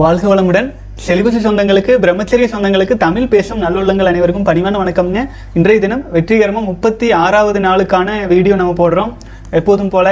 வாழ்க வளமுடன். செலிபசி சொந்தங்களுக்கு பிரம்மச்சரிய சொந்தங்களுக்கு தமிழ் பேசும் நல்லுள்ளங்கள் அனைவருக்கும் பணிவான வணக்கம்ங்க. இன்றைய தினம் வெற்றிகரமாக முப்பத்தி ஆறாவது நாளுக்கான வீடியோ நம்ம போடுறோம். எப்போதும் போல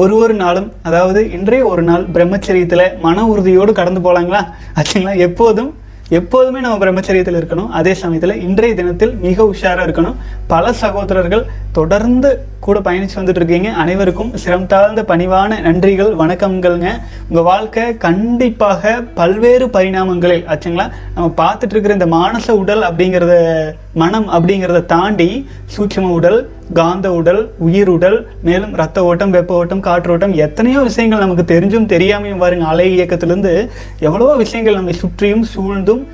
ஒரு ஒரு நாளும் அதாவது இன்றைய ஒரு நாள் பிரம்மச்சரியத்தில் மன உறுதியோடு கடந்து போகலாங்களா ஆச்சுங்களா? எப்போதும் எப்போதுமே நம்ம பிரம்மச்சரியத்தில் இருக்கணும். அதே சமயத்தில் இன்றைய தினத்தில் மிக உஷாராக இருக்கணும். பல சகோதரர்கள் தொடர்ந்து கூட பயணிச்சு வந்துட்டு இருக்கீங்க. அனைவருக்கும் சிரம் தாழ்ந்த பணிவான நன்றிகள் வணக்கங்கள்ங்க. உங்கள் வாழ்க்கை கண்டிப்பாக பல்வேறு பரிணாமங்களில் ஆச்சுங்களா? நம்ம பார்த்துட்டு இருக்கிற இந்த மானச உடல் அப்படிங்கிறத மனம் அப்படிங்கிறத தாண்டி சூட்சும உடல் காந்த உடல் உயிர் உடல் மேலும் ரத்த ஓட்டம் வெப்ப ஓட்டம் காற்று ஓட்டம் எத்தனையோ விஷயங்கள் நமக்கு தெரிஞ்சும் தெரியாமையும் பாருங்க அலை இயக்கத்திலிருந்து எவ்வளவோ விஷயங்கள் நம்மை சுற்றியும் சூழ்ந்தும்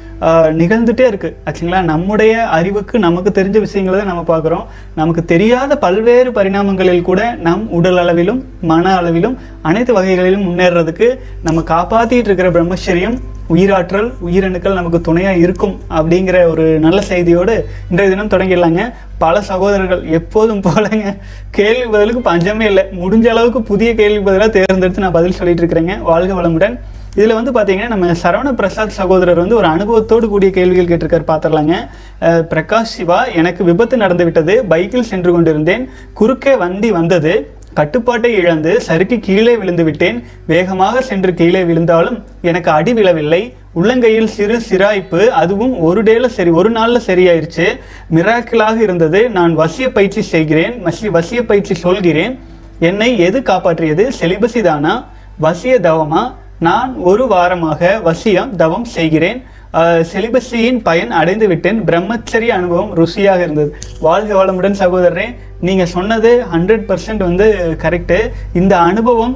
நிகழ்ந்துகிட்டே நிகழ்ந்துட்டே இருக்கு. ஆச்சுங்களா நம்முடைய அறிவுக்கு நமக்கு தெரிஞ்ச விஷயங்களை தான் நம்ம பார்க்குறோம். நமக்கு தெரியாத பல்வேறு பரிணாமங்களில் கூட நம் உடல் அளவிலும் மன அளவிலும் அனைத்து வகைகளிலும் முன்னேறதுக்கு நம்ம காப்பாற்றிட்டு இருக்கிற பிரம்மச்சரியம் உயிராற்றல் உயிரணுக்கள் நமக்கு துணையாக இருக்கும் அப்படிங்கிற ஒரு நல்ல செய்தியோடு இன்றைய தினம் தொடங்கிடலாங்க. பல சகோதரர்கள் எப்போதும் போலங்க. கேள்வி பதிலுக்கு பஞ்சமே இல்லை. முடிஞ்ச அளவுக்கு புதிய கேள்வி பதிலாக தேர்ந்தெடுத்து நான் பதில் சொல்லிட்டு இருக்கிறேங்க. வாழ்க வளமுடன். இதில் வந்து பார்த்தீங்கன்னா நம்ம சரவண பிரசாத் சகோதரர் வந்து ஒரு அனுபவத்தோடு கூடிய கேள்விகள் கேட்டிருக்காரு பார்த்துடலாங்க பிரகாஷ் சிவா எனக்கு விபத்து நடந்து விட்டது பைக்கில் சென்று கொண்டிருந்தேன். குறுக்கே வண்டி வந்தது. கட்டுப்பாட்டை இழந்து சறுக்கு கீழே விழுந்து விட்டேன். வேகமாக சென்று கீழே விழுந்தாலும் எனக்கு அடி விழவில்லை. உள்ளங்கையில் சிறு சிராய்ப்பு அதுவும் ஒரு டேல சரி ஒரு நாளில் சரியாயிருச்சு. மிராக்கிளாக இருந்தது. நான் வசிய பயிற்சி செய்கிறேன். வசி வசிய பயிற்சி சொல்கிறேன். என்னை எது காப்பாற்றியது? செலிபசி தானா? வசிய தவமா? நான் ஒரு வாரமாக வசியம் தவம் செய்கிறேன். செலிபஸியின் பயன் அடைந்து விட்டேன். பிரம்மச்சரிய அனுபவம் ருசியாக இருந்தது. வாழ்க வளமுடன் சகோதரரே நீங்க சொன்னது ஹண்ட்ரட் பர்சன்ட் வந்து கரெக்டு இந்த அனுபவம்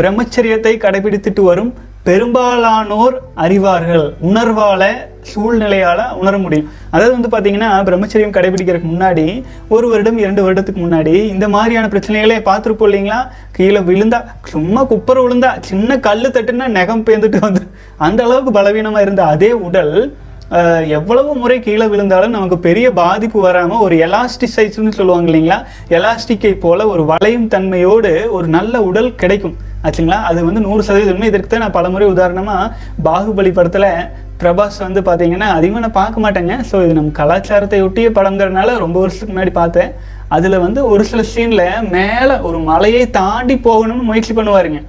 பிரம்மச்சரியத்தை கடைபிடித்துட்டு வரும். பெரும்பாலானோர் அறிவார்கள். உணர்வால சூழ்நிலையால உணர முடியும். அதாவது வந்து பார்த்தீங்கன்னா பிரம்மச்சரியம் கடைபிடிக்கிறதுக்கு முன்னாடி ஒரு வருடம் இரண்டு வருடத்துக்கு முன்னாடி இந்த மாதிரியான பிரச்சனைகளே பார்த்துருப்போம் இல்லைங்களா? கீழே விழுந்தா சும்மா குப்பரை விழுந்தா சின்ன கல் தட்டுன்னா நெகம் பேந்துட்டு வந்து அந்த அளவுக்கு பலவீனமா இருந்த அதே உடல் எவ்வளவு முறை கீழே விழுந்தாலும் நமக்கு பெரிய பாதிப்பு வராமல் ஒரு எலாஸ்டிசைஸ்னு சொல்லுவாங்க இல்லைங்களா? எலாஸ்டிக்கை போல ஒரு வளையும் தன்மையோடு ஒரு நல்ல உடல் கிடைக்கும். ஆச்சுங்களா? அது வந்து நூறு சதவீதம் உண்மை இதற்கு தான் நான் பலமுறை உதாரணமாக பாகுபலி படத்தில் பிரபாஸ் வந்து பார்த்தீங்கன்னா அதிகமாக நான் பார்க்க மாட்டேங்க. ஸோ இது நம்ம கலாச்சாரத்தை ஒட்டிய படங்கிறதுனால ரொம்ப வருஷத்துக்கு முன்னாடி பார்த்தேன். அதில் வந்து ஒரு சில சீனில் மேலே ஒரு மலையை தாண்டி போகணும்னு முயற்சி பண்ணுவாருங்க.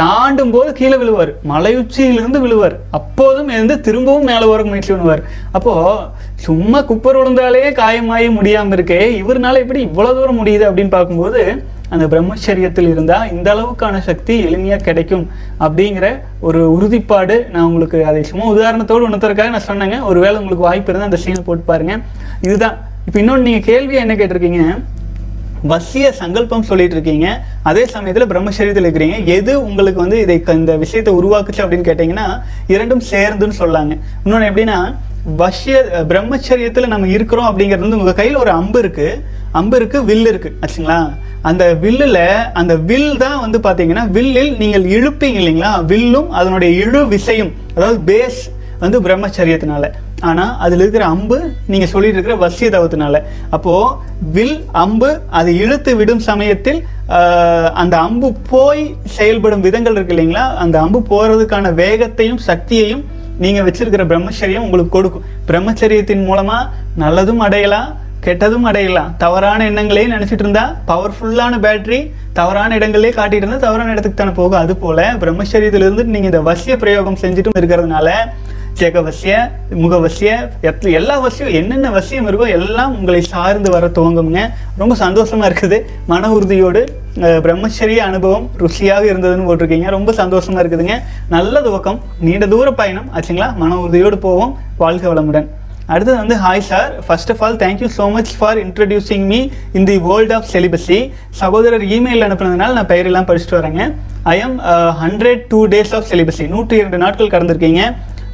தாண்டும் போது கீழே விழுவார். மலையுச்சியிலிருந்து விழுவார். அப்போதும் எழுந்து திரும்பவும் மேலே வர முயற்சி பண்ணுவார் அப்போது சும்மா குப்பர் விழுந்தாலே காயமாயி முடியாமல் இருக்கே இவர்னால எப்படி இவ்வளோ தூரம் முடியுது அப்படின்னு பார்க்கும்போது அந்த பிரம்மச்சரியத்தில் இருந்தால் இந்த அளவுக்கான சக்தி எளிமையாக கிடைக்கும் அப்படிங்கிற ஒரு உறுதிப்பாடு நான் உங்களுக்கு அதை சும்மா உதாரணத்தோடு ஒன்றுத்தருக்காக நான் சொன்னேங்க. ஒருவேளை உங்களுக்கு வாய்ப்பு இருந்தால் அந்த சீனை போட்டு பாருங்க. இதுதான். இப்போ இன்னொன்று நீங்கள் கேள்வியை என்ன கேட்டிருக்கீங்க? வசிய சங்கல்பம் சொல்லிட்டு இருக்கீங்க. அதே சமயத்தில் பிரம்மச்சரியத்தில் இருக்கிறீங்க. எது உங்களுக்கு வந்து இதை க- இந்த விஷயத்தை உருவாக்குச்சு அப்படின்னு கேட்டீங்கன்னா இரண்டும் சேர்ந்துன்னு சொல்லாங்க. இன்னொன்று எப்படின்னா வசிய பிரம்மச்சரியத்தில் நம்ம இருக்கிறோம் அப்படிங்கிறது வந்து உங்கள் கையில் ஒரு அம்பு இருக்கு. அம்பு இருக்கு வில் இருக்கு. ஆச்சுங்களா? அந்த வில்லுல அந்த வில் தான் வந்து பார்த்தீங்கன்னா வில்லில் நீங்கள் இழுப்பீங்க இல்லைங்களா? வில்லும் அதனுடைய இழு விசையும் அதாவது பேஸ் வந்து பிரம்மச்சரியத்தினால. ஆனால் அதில் இருக்கிற அம்பு நீங்கள் சொல்லிட்டு இருக்கிற வசிய தவத்தினால. அப்போ வில் அம்பு அதை இழுத்து விடும் சமயத்தில் அந்த அம்பு போய் செயல்படும் விதங்கள் இருக்கு இல்லைங்களா? அந்த அம்பு போகிறதுக்கான வேகத்தையும் சக்தியையும் நீங்கள் வச்சிருக்கிற பிரம்மச்சரியம் உங்களுக்கு கொடுக்கும். பிரம்மச்சரியத்தின் மூலமாக நல்லதும் அடையலாம் கெட்டதும் அடையலாம். தவறான எண்ணங்களையும் நினச்சிட்டு இருந்தா பவர்ஃபுல்லான பேட்டரி தவறான இடங்களே காட்டிட்டு இருந்தால் தவறான இடத்துக்கு தானே போகும். அது போல பிரம்மச்சரியத்திலிருந்து நீங்கள் இந்த வசிய பிரயோகம் செஞ்சுட்டும் இருக்கிறதுனால ஜெகவசிய முகவசிய எத் எல்லா வசியம் என்னென்ன வசியம் இருக்கோ எல்லாம் உங்களை சார்ந்து வர துவங்குங்க ரொம்ப சந்தோஷமா இருக்குது. மன உறுதியோடு பிரம்மச்சரிய அனுபவம் ருசியாக இருந்ததுன்னு போட்டிருக்கீங்க. ரொம்ப சந்தோஷமா இருக்குதுங்க. நல்ல துவக்கம் நீண்ட தூர பயணம். ஆச்சுங்களா? மன உறுதியோடு போவோம். வாழ்க வளமுடன். அடுத்தது வந்து hi sir first of all thank you so much for introducing me in the world of celibacy சகோதரர் இமெயில் அனுப்புனதுனால நான் பெயரெல்லாம் படிச்சுட்டு வரேங்க. I am hundred two days of celibacy நூற்றி இரண்டு நாட்கள் கடந்திருக்கீங்க.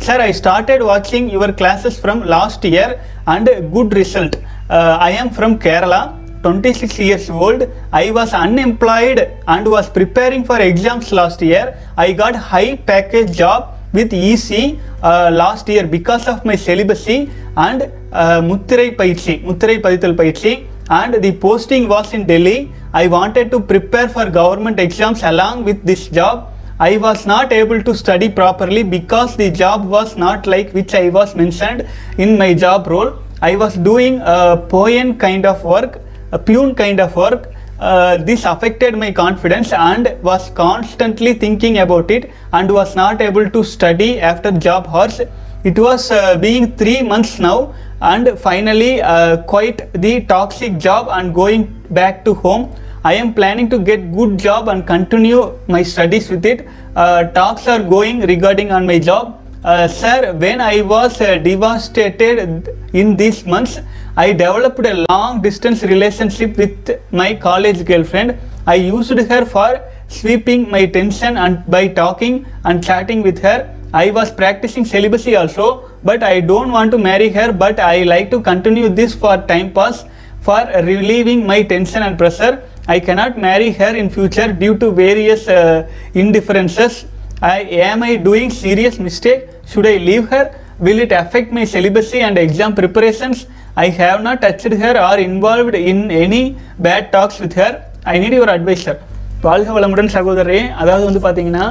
Sir, I started watching your classes from last year and good result. Uh, I am from Kerala. 26 years old. I was unemployed and was preparing for exams last year. I got high package job with EC uh, last year because of my celibacy and uh, Muthirai Paichi, Muthirai and the posting was in Delhi. I wanted to prepare for government exams along with this job I was not able to study properly because the job was not like which I was mentioned in my job role. I was doing a poem kind of work, a pune kind of work. Uh, this affected my confidence and was constantly thinking about it and was not able to study after job hours. It was uh, being three months now and finally uh, quite the toxic job and going back to home. I am planning to get good job and continue my studies with it. Uh, talks are going regarding on my job. Uh, sir, when I was uh, devastated in these months, I developed a long distance relationship with my college girlfriend. I used her for sweeping my tension and by talking and chatting with her. I was practicing celibacy also, but I don't want to marry her. But I like to continue this for time pass for relieving my tension and pressure. I cannot marry her in future due to various uh, indifferences. I, am I doing serious mistake? Should I leave her? Will it affect my celibacy and exam preparations? I have not touched her or involved in any bad talks with her. I need your advice, sir. வாழ்க வளமுடன் சகோதரரே அதாவது வந்து பார்த்தீங்கன்னா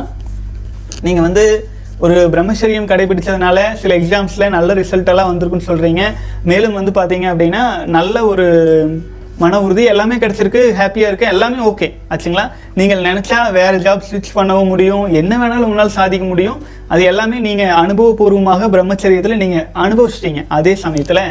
நீங்கள் வந்து ஒரு பிரம்மச்சரியம் கடைபிடிச்சதுனால சில எக்ஸாம்ஸில் நல்ல ரிசல்ட் எல்லாம் வந்திருக்குன்னு சொல்கிறீங்க மேலும் வந்து பார்த்தீங்க அப்படின்னா நல்ல ஒரு மன உறுதி எல்லாமே கிடைச்சிருக்கு ஹாப்பியாக இருக்குது எல்லாமே ஓகே ஆச்சுங்களா? நீங்கள் நினச்சா வேறு ஜாப் ஸ்விட்ச் பண்ணவும் முடியும். என்ன வேணாலும் உங்களால் சாதிக்க முடியும். அது எல்லாமே நீங்கள் அனுபவபூர்வமாக பிரம்மச்சரியத்தில் நீங்கள் அனுபவிச்சிட்டீங்க. அதே சமயத்தில்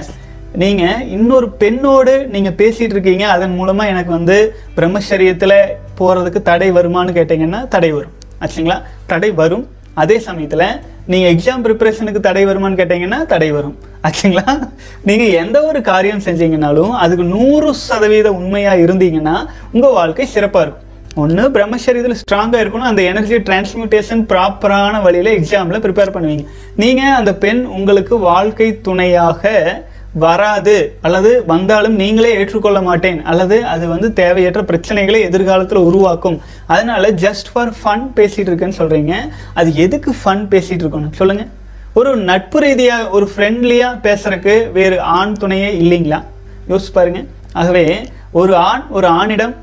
நீங்கள் இன்னொரு பெண்ணோடு நீங்கள் பேசிகிட்டு இருக்கீங்க. அதன் மூலமாக எனக்கு வந்து பிரம்மச்சரியத்தில் போகிறதுக்கு தடை வருமான்னு கேட்டிங்கன்னா தடை வரும். ஆச்சுங்களா? தடை வரும். அதே சமயத்தில் நீங்கள் எக்ஸாம் ப்ரிப்பரேஷனுக்கு தடை வருமான்னு கேட்டிங்கன்னா தடை வரும். ஆச்சுங்களா நீங்கள் எந்த ஒரு காரியம் செஞ்சீங்கனாலும் அதுக்கு நூறு சதவீத உண்மையாக இருந்தீங்கன்னா உங்கள் வாழ்க்கை சிறப்பாக இருக்கும். ஒன்று பிரம்மச்சரியத்தில் ஸ்ட்ராங்காக இருக்கணும். அந்த எனர்ஜி டிரான்ஸ்மியூட்டேஷன் ப்ராப்பரான வழியில் எக்ஸாமில் ப்ரிப்பேர் பண்ணுவீங்க. நீங்கள் அந்த பெண் உங்களுக்கு வாழ்க்கை துணையாக வராது. அல்லது வந்தாலும் நீங்களே ஏற்றுக்கொள்ள மாட்டேன். அல்லது அது வந்து தேவையற்ற பிரச்சனைகளை எதிர்காலத்தில் உருவாக்கும். அதனால ஜஸ்ட் ஃபார் ஃபன் பேசிகிட்டு இருக்கேன்னு சொல்கிறீங்க அது எதுக்கு ஃபன் பேசிகிட்டு இருக்கணும் சொல்லுங்கள் ஒரு நட்பு ரீதியாக ஒரு ஃப்ரெண்ட்லியாக பேசுறதுக்கு வேறு ஆண் துணையே இல்லைங்களா? யோசிச்சு பாருங்க. ஆகவே ஒரு ஆண் ஒரு ஆணிடம்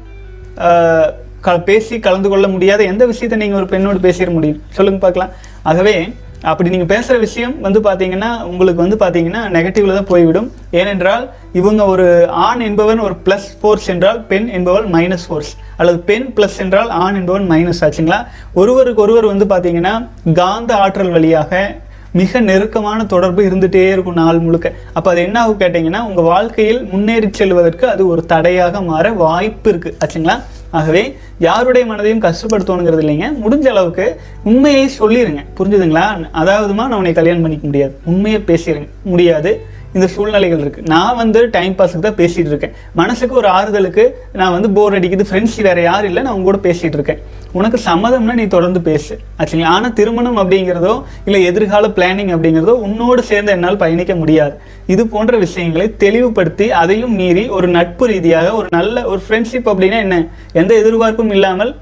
க- பேசி கலந்து கொள்ள முடியாத எந்த விஷயத்தை நீங்கள் ஒரு பெண்ணோடு பேசிட முடியும்? சொல்லுங்க பார்க்கலாம் ஆகவே அப்படி நீங்கள் பேசுகிற விஷயம் வந்து பார்த்தீங்கன்னா உங்களுக்கு வந்து பார்த்தீங்கன்னா நெகட்டிவில் தான் போய்விடும். ஏனென்றால் இவங்க ஒரு ஆண் என்பவன் ஒரு ப்ளஸ் ஃபோர்ஸ் என்றால் பெண் என்பவள் மைனஸ் ஃபோர்ஸ் அல்லது பெண் ப்ளஸ் என்றால் ஆண் என்பவன் மைனஸ் ஆச்சுங்களா? ஒருவருக்கு ஒருவர் வந்து பார்த்தீங்கன்னா காந்த ஆற்றல் வழியாக மிக நெருக்கமான தொடர்பு இருந்துகிட்டே இருக்கும் நாள் முழுக்க. அப்போ அது என்ன ஆகும் கேட்டிங்கன்னா உங்கள் வாழ்க்கையில் முன்னேறி செல்வதற்கு அது ஒரு தடையாக மாற வாய்ப்பு இருக்குது ஆச்சுங்களா? ஆகவே யாருடைய மனதையும் கஷ்டப்படுத்தணுங்கிறது இல்லைங்க. முடிஞ்ச அளவுக்கு உண்மையை சொல்லிடுங்க புரிஞ்சுதுங்களா? அதாவதுமா நான் உன்னை கல்யாணம் பண்ணிக்க முடியாது. உண்மையை பேசிடுங்க முடியாது. இந்த சூழ்நிலைகள் இருக்கு. நான் வந்து டைம் பாஸுக்கு தான் பேசிட்டு இருக்கேன். மனசுக்கு ஒரு ஆறுதலுக்கு நான் வந்து போர் அடிக்குது. ஃப்ரெண்ட்ஸ் வேற யாரும் இல்லை நான் உங்க கூட பேசிட்டு இருக்கேன். உனக்கு சம்மதம்னா நீ தொடர்ந்து பேசு. ஆச்சுங்களா ஆனால் திருமணம் அப்படிங்கிறதோ இல்லை எதிர்கால பிளானிங் அப்படிங்கிறதோ உன்னோடு சேர்ந்து என்னால் பயணிக்க முடியாது. இது போன்ற விஷயங்களை தெளிவுபடுத்தி அதையும் மீறி ஒரு நட்பு ரீதியாக ஒரு நல்ல ஒரு ஃப்ரெண்ட்ஷிப் அப்படின்னா என்ன? எந்த எதிர்பார்ப்பும் இல்லாமல்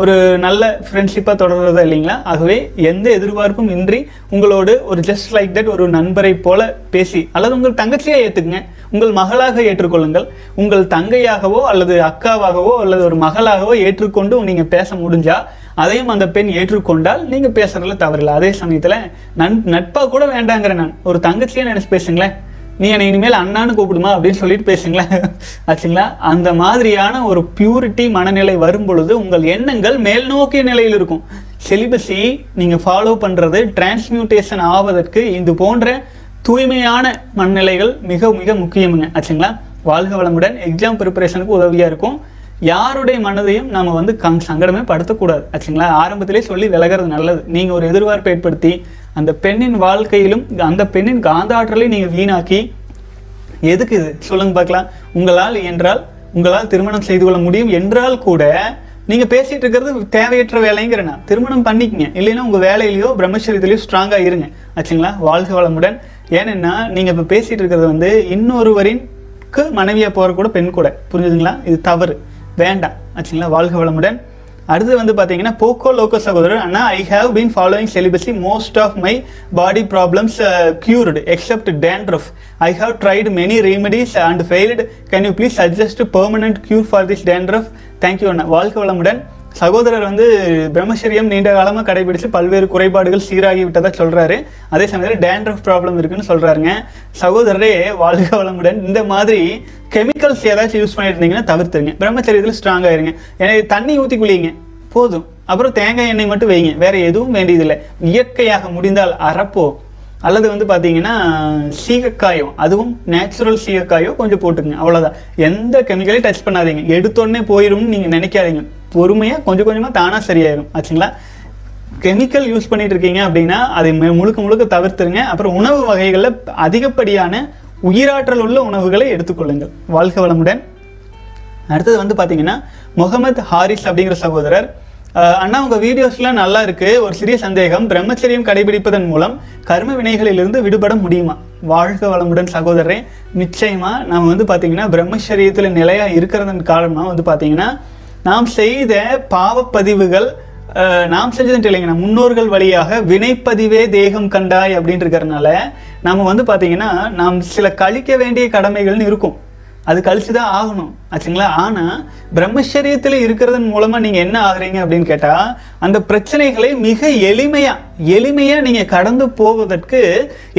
ஒரு நல்ல ஃப்ரெண்ட்ஷிப்பாக தொடர்றதா இல்லைங்களா? ஆகவே எந்த எதிர்பார்ப்பும் இன்றி உங்களோடு ஒரு ஜஸ்ட் லைக் தட் ஒரு நண்பரை போல பேசி அல்லது உங்கள் தங்கச்சியை ஏற்றுக்குங்க உங்கள் மகளாக ஏற்றுக்கொள்ளுங்கள். உங்கள் தங்கையாகவோ அல்லது அக்காவாகவோ அல்லது ஒரு மகளாகவோ ஏற்றுக்கொண்டு நீங்கள் பேச முடிஞ்சா அதையும் அந்த பெண் ஏற்றுக்கொண்டால் நீங்கள் பேசுறதுல தவறில்லை. அதே சமயத்தில் நன் நட்பாக கூட வேண்டாங்கிற நான் ஒரு தங்கச்சியை நினச்சி பேசுங்களேன். நீ என்னை இனிமேல் அண்ணான்னு கூப்பிடுமா அப்படின்னு சொல்லிட்டு பேசுங்களேன். ஆச்சுங்களா? அந்த மாதிரியான ஒரு பியூரிட்டி மனநிலை வரும் பொழுது உங்கள் எண்ணங்கள் மேல் நோக்கிய நிலையில் இருக்கும். செலிபஸி நீங்கள் ஃபாலோ பண்ணுறது டிரான்ஸ்மியூட்டேஷன் ஆவதற்கு இது போன்ற தூய்மையான மனநிலைகள் மிக மிக முக்கியமுங்க. ஆச்சுங்களா? வாழ்க வளமுடன் எக்ஸாம் ப்ரிப்பரேஷனுக்கு உதவியாக இருக்கும். யாருடைய மனதையும் நம்ம வந்து கங் சங்கடமே படுத்தக்கூடாது. ஆச்சுங்களா? ஆரம்பத்திலே சொல்லி விலகிறது நல்லது. நீங்கள் ஒரு எதிர்பார்ப்பை ஏற்படுத்தி அந்த பெண்ணின் வாழ்க்கையிலும் அந்த பெண்ணின் காந்தாற்றலை நீங்கள் வீணாக்கி எதுக்கு இது? சொல்லுங்க பார்க்கலாம். உங்களால் என்றால் உங்களால் திருமணம் செய்து கொள்ள முடியும் என்றால் கூட நீங்கள் பேசிட்டு இருக்கிறது தேவையற்ற வேலைங்கிற நான். திருமணம் பண்ணிக்கங்க. இல்லைன்னா உங்கள் வேலையிலையோ பிரம்மச்சரியத்திலையோ ஸ்ட்ராங்காக இருங்க. ஆச்சுங்களா? வாழ்க வளமுடன். ஏனென்னா நீங்கள் இப்போ பேசிட்டு இருக்கிறது வந்து இன்னொருவரின்க்கு மனைவியாக போகிற கூட பெண் கூட. புரிஞ்சுதுங்களா? இது தவறு. வேண்டாம். ஆச்சுங்களா? வாழ்க வளமுடன். அடுத்து வந்து பார்த்தீங்கன்னா போக்கோ லோக்கோ சகோதரர். அண்ணா I have been following celibacy most of my body problems cured except dandruff I have tried many remedies and failed can you please suggest permanent cure for this dandruff thank you அண்ணா. வாழ்க்கை வளமுடன். சகோதரர் வந்து பிரம்மச்சரியம் நீண்ட காலமாக கடைபிடிச்சு பல்வேறு குறைபாடுகள் சீராகி விட்டதாக சொல்கிறாரு அதே சமயத்தில் டேண்ட்ரஃப் ப்ராப்ளம் இருக்குன்னு சொல்கிறாருங்க சகோதரரே வாழ்க வளமுடன். இந்த மாதிரி கெமிக்கல்ஸ் ஏதாச்சும் யூஸ் பண்ணிட்டு இருந்தீங்கன்னா தவிர்த்துருங்க. பிரம்மச்சரியத்தில் ஸ்ட்ராங் ஆயிருங்க. ஏன்னா தண்ணி ஊற்றி குளியுங்க போதும். அப்புறம் தேங்காய் எண்ணெய் மட்டும் வைங்க. வேற எதுவும் வேண்டியதில்லை. இயற்கையாக முடிந்தால் அறப்போ அல்லது வந்து பார்த்தீங்கன்னா சீகக்காயோ அதுவும் நேச்சுரல் சீகக்காயோ கொஞ்சம் போட்டுங்க அவ்வளோதான் எந்த கெமிக்கலையும் டச் பண்ணாதீங்க. எடுத்தோடனே போயிடும்னு நீங்கள் நினைக்காதீங்க. பொறுமையாக கொஞ்சம் கொஞ்சமாக தானாக சரியாயிடும் ஆச்சுங்களா? கெமிக்கல் யூஸ் பண்ணிட்டு இருக்கீங்க அப்படின்னா அதை முழுக்க முழுக்க தவிர்த்துருங்க. அப்புறம் உணவு வகைகளில் அதிகப்படியான உயிராற்றல் உள்ள உணவுகளை எடுத்துக்கொள்ளுங்கள். வாழ்க வளமுடன். அடுத்தது வந்து பார்த்தீங்கன்னா முகமது ஹாரிஸ் அப்படிங்கிற சகோதரர். அண்ணா உங்கள் வீடியோஸ்லாம் நல்லா இருக்குது ஒரு சிறிய சந்தேகம். பிரம்மச்சரியம் கடைபிடிப்பதன் மூலம் கர்ம வினைகளிலிருந்து விடுபட முடியுமா? வாழ்க வளமுடன் சகோதரரே. நிச்சயமாக நம்ம வந்து பார்த்தீங்கன்னா பிரம்மச்சரியத்தில் நிலையாக இருக்கிறதன் காரணமாக வந்து பார்த்தீங்கன்னா நாம் செய்த பாவப்பதிவுகள் நாம் செஞ்சதுன்ட்டு இல்லைங்க. முன்னோர்கள் வழியாக வினைப்பதிவே தேகம் கண்டாய் அப்படின்னு இருக்கிறதுனால நம்ம வந்து பார்த்தீங்கன்னா நாம் சில கழிக்க வேண்டிய கடமைகள்னு இருக்கும். அது கழிச்சு தான் ஆகணும். ஆச்சுங்களா? ஆனால் பிரம்மச்சரியத்தில் இருக்கிறதன் மூலமாக நீங்கள் என்ன ஆகுறீங்க அப்படின்னு கேட்டால் அந்த பிரச்சனைகளை மிக எளிமையாக எளிமையாக நீங்கள் கடந்து போவதற்கு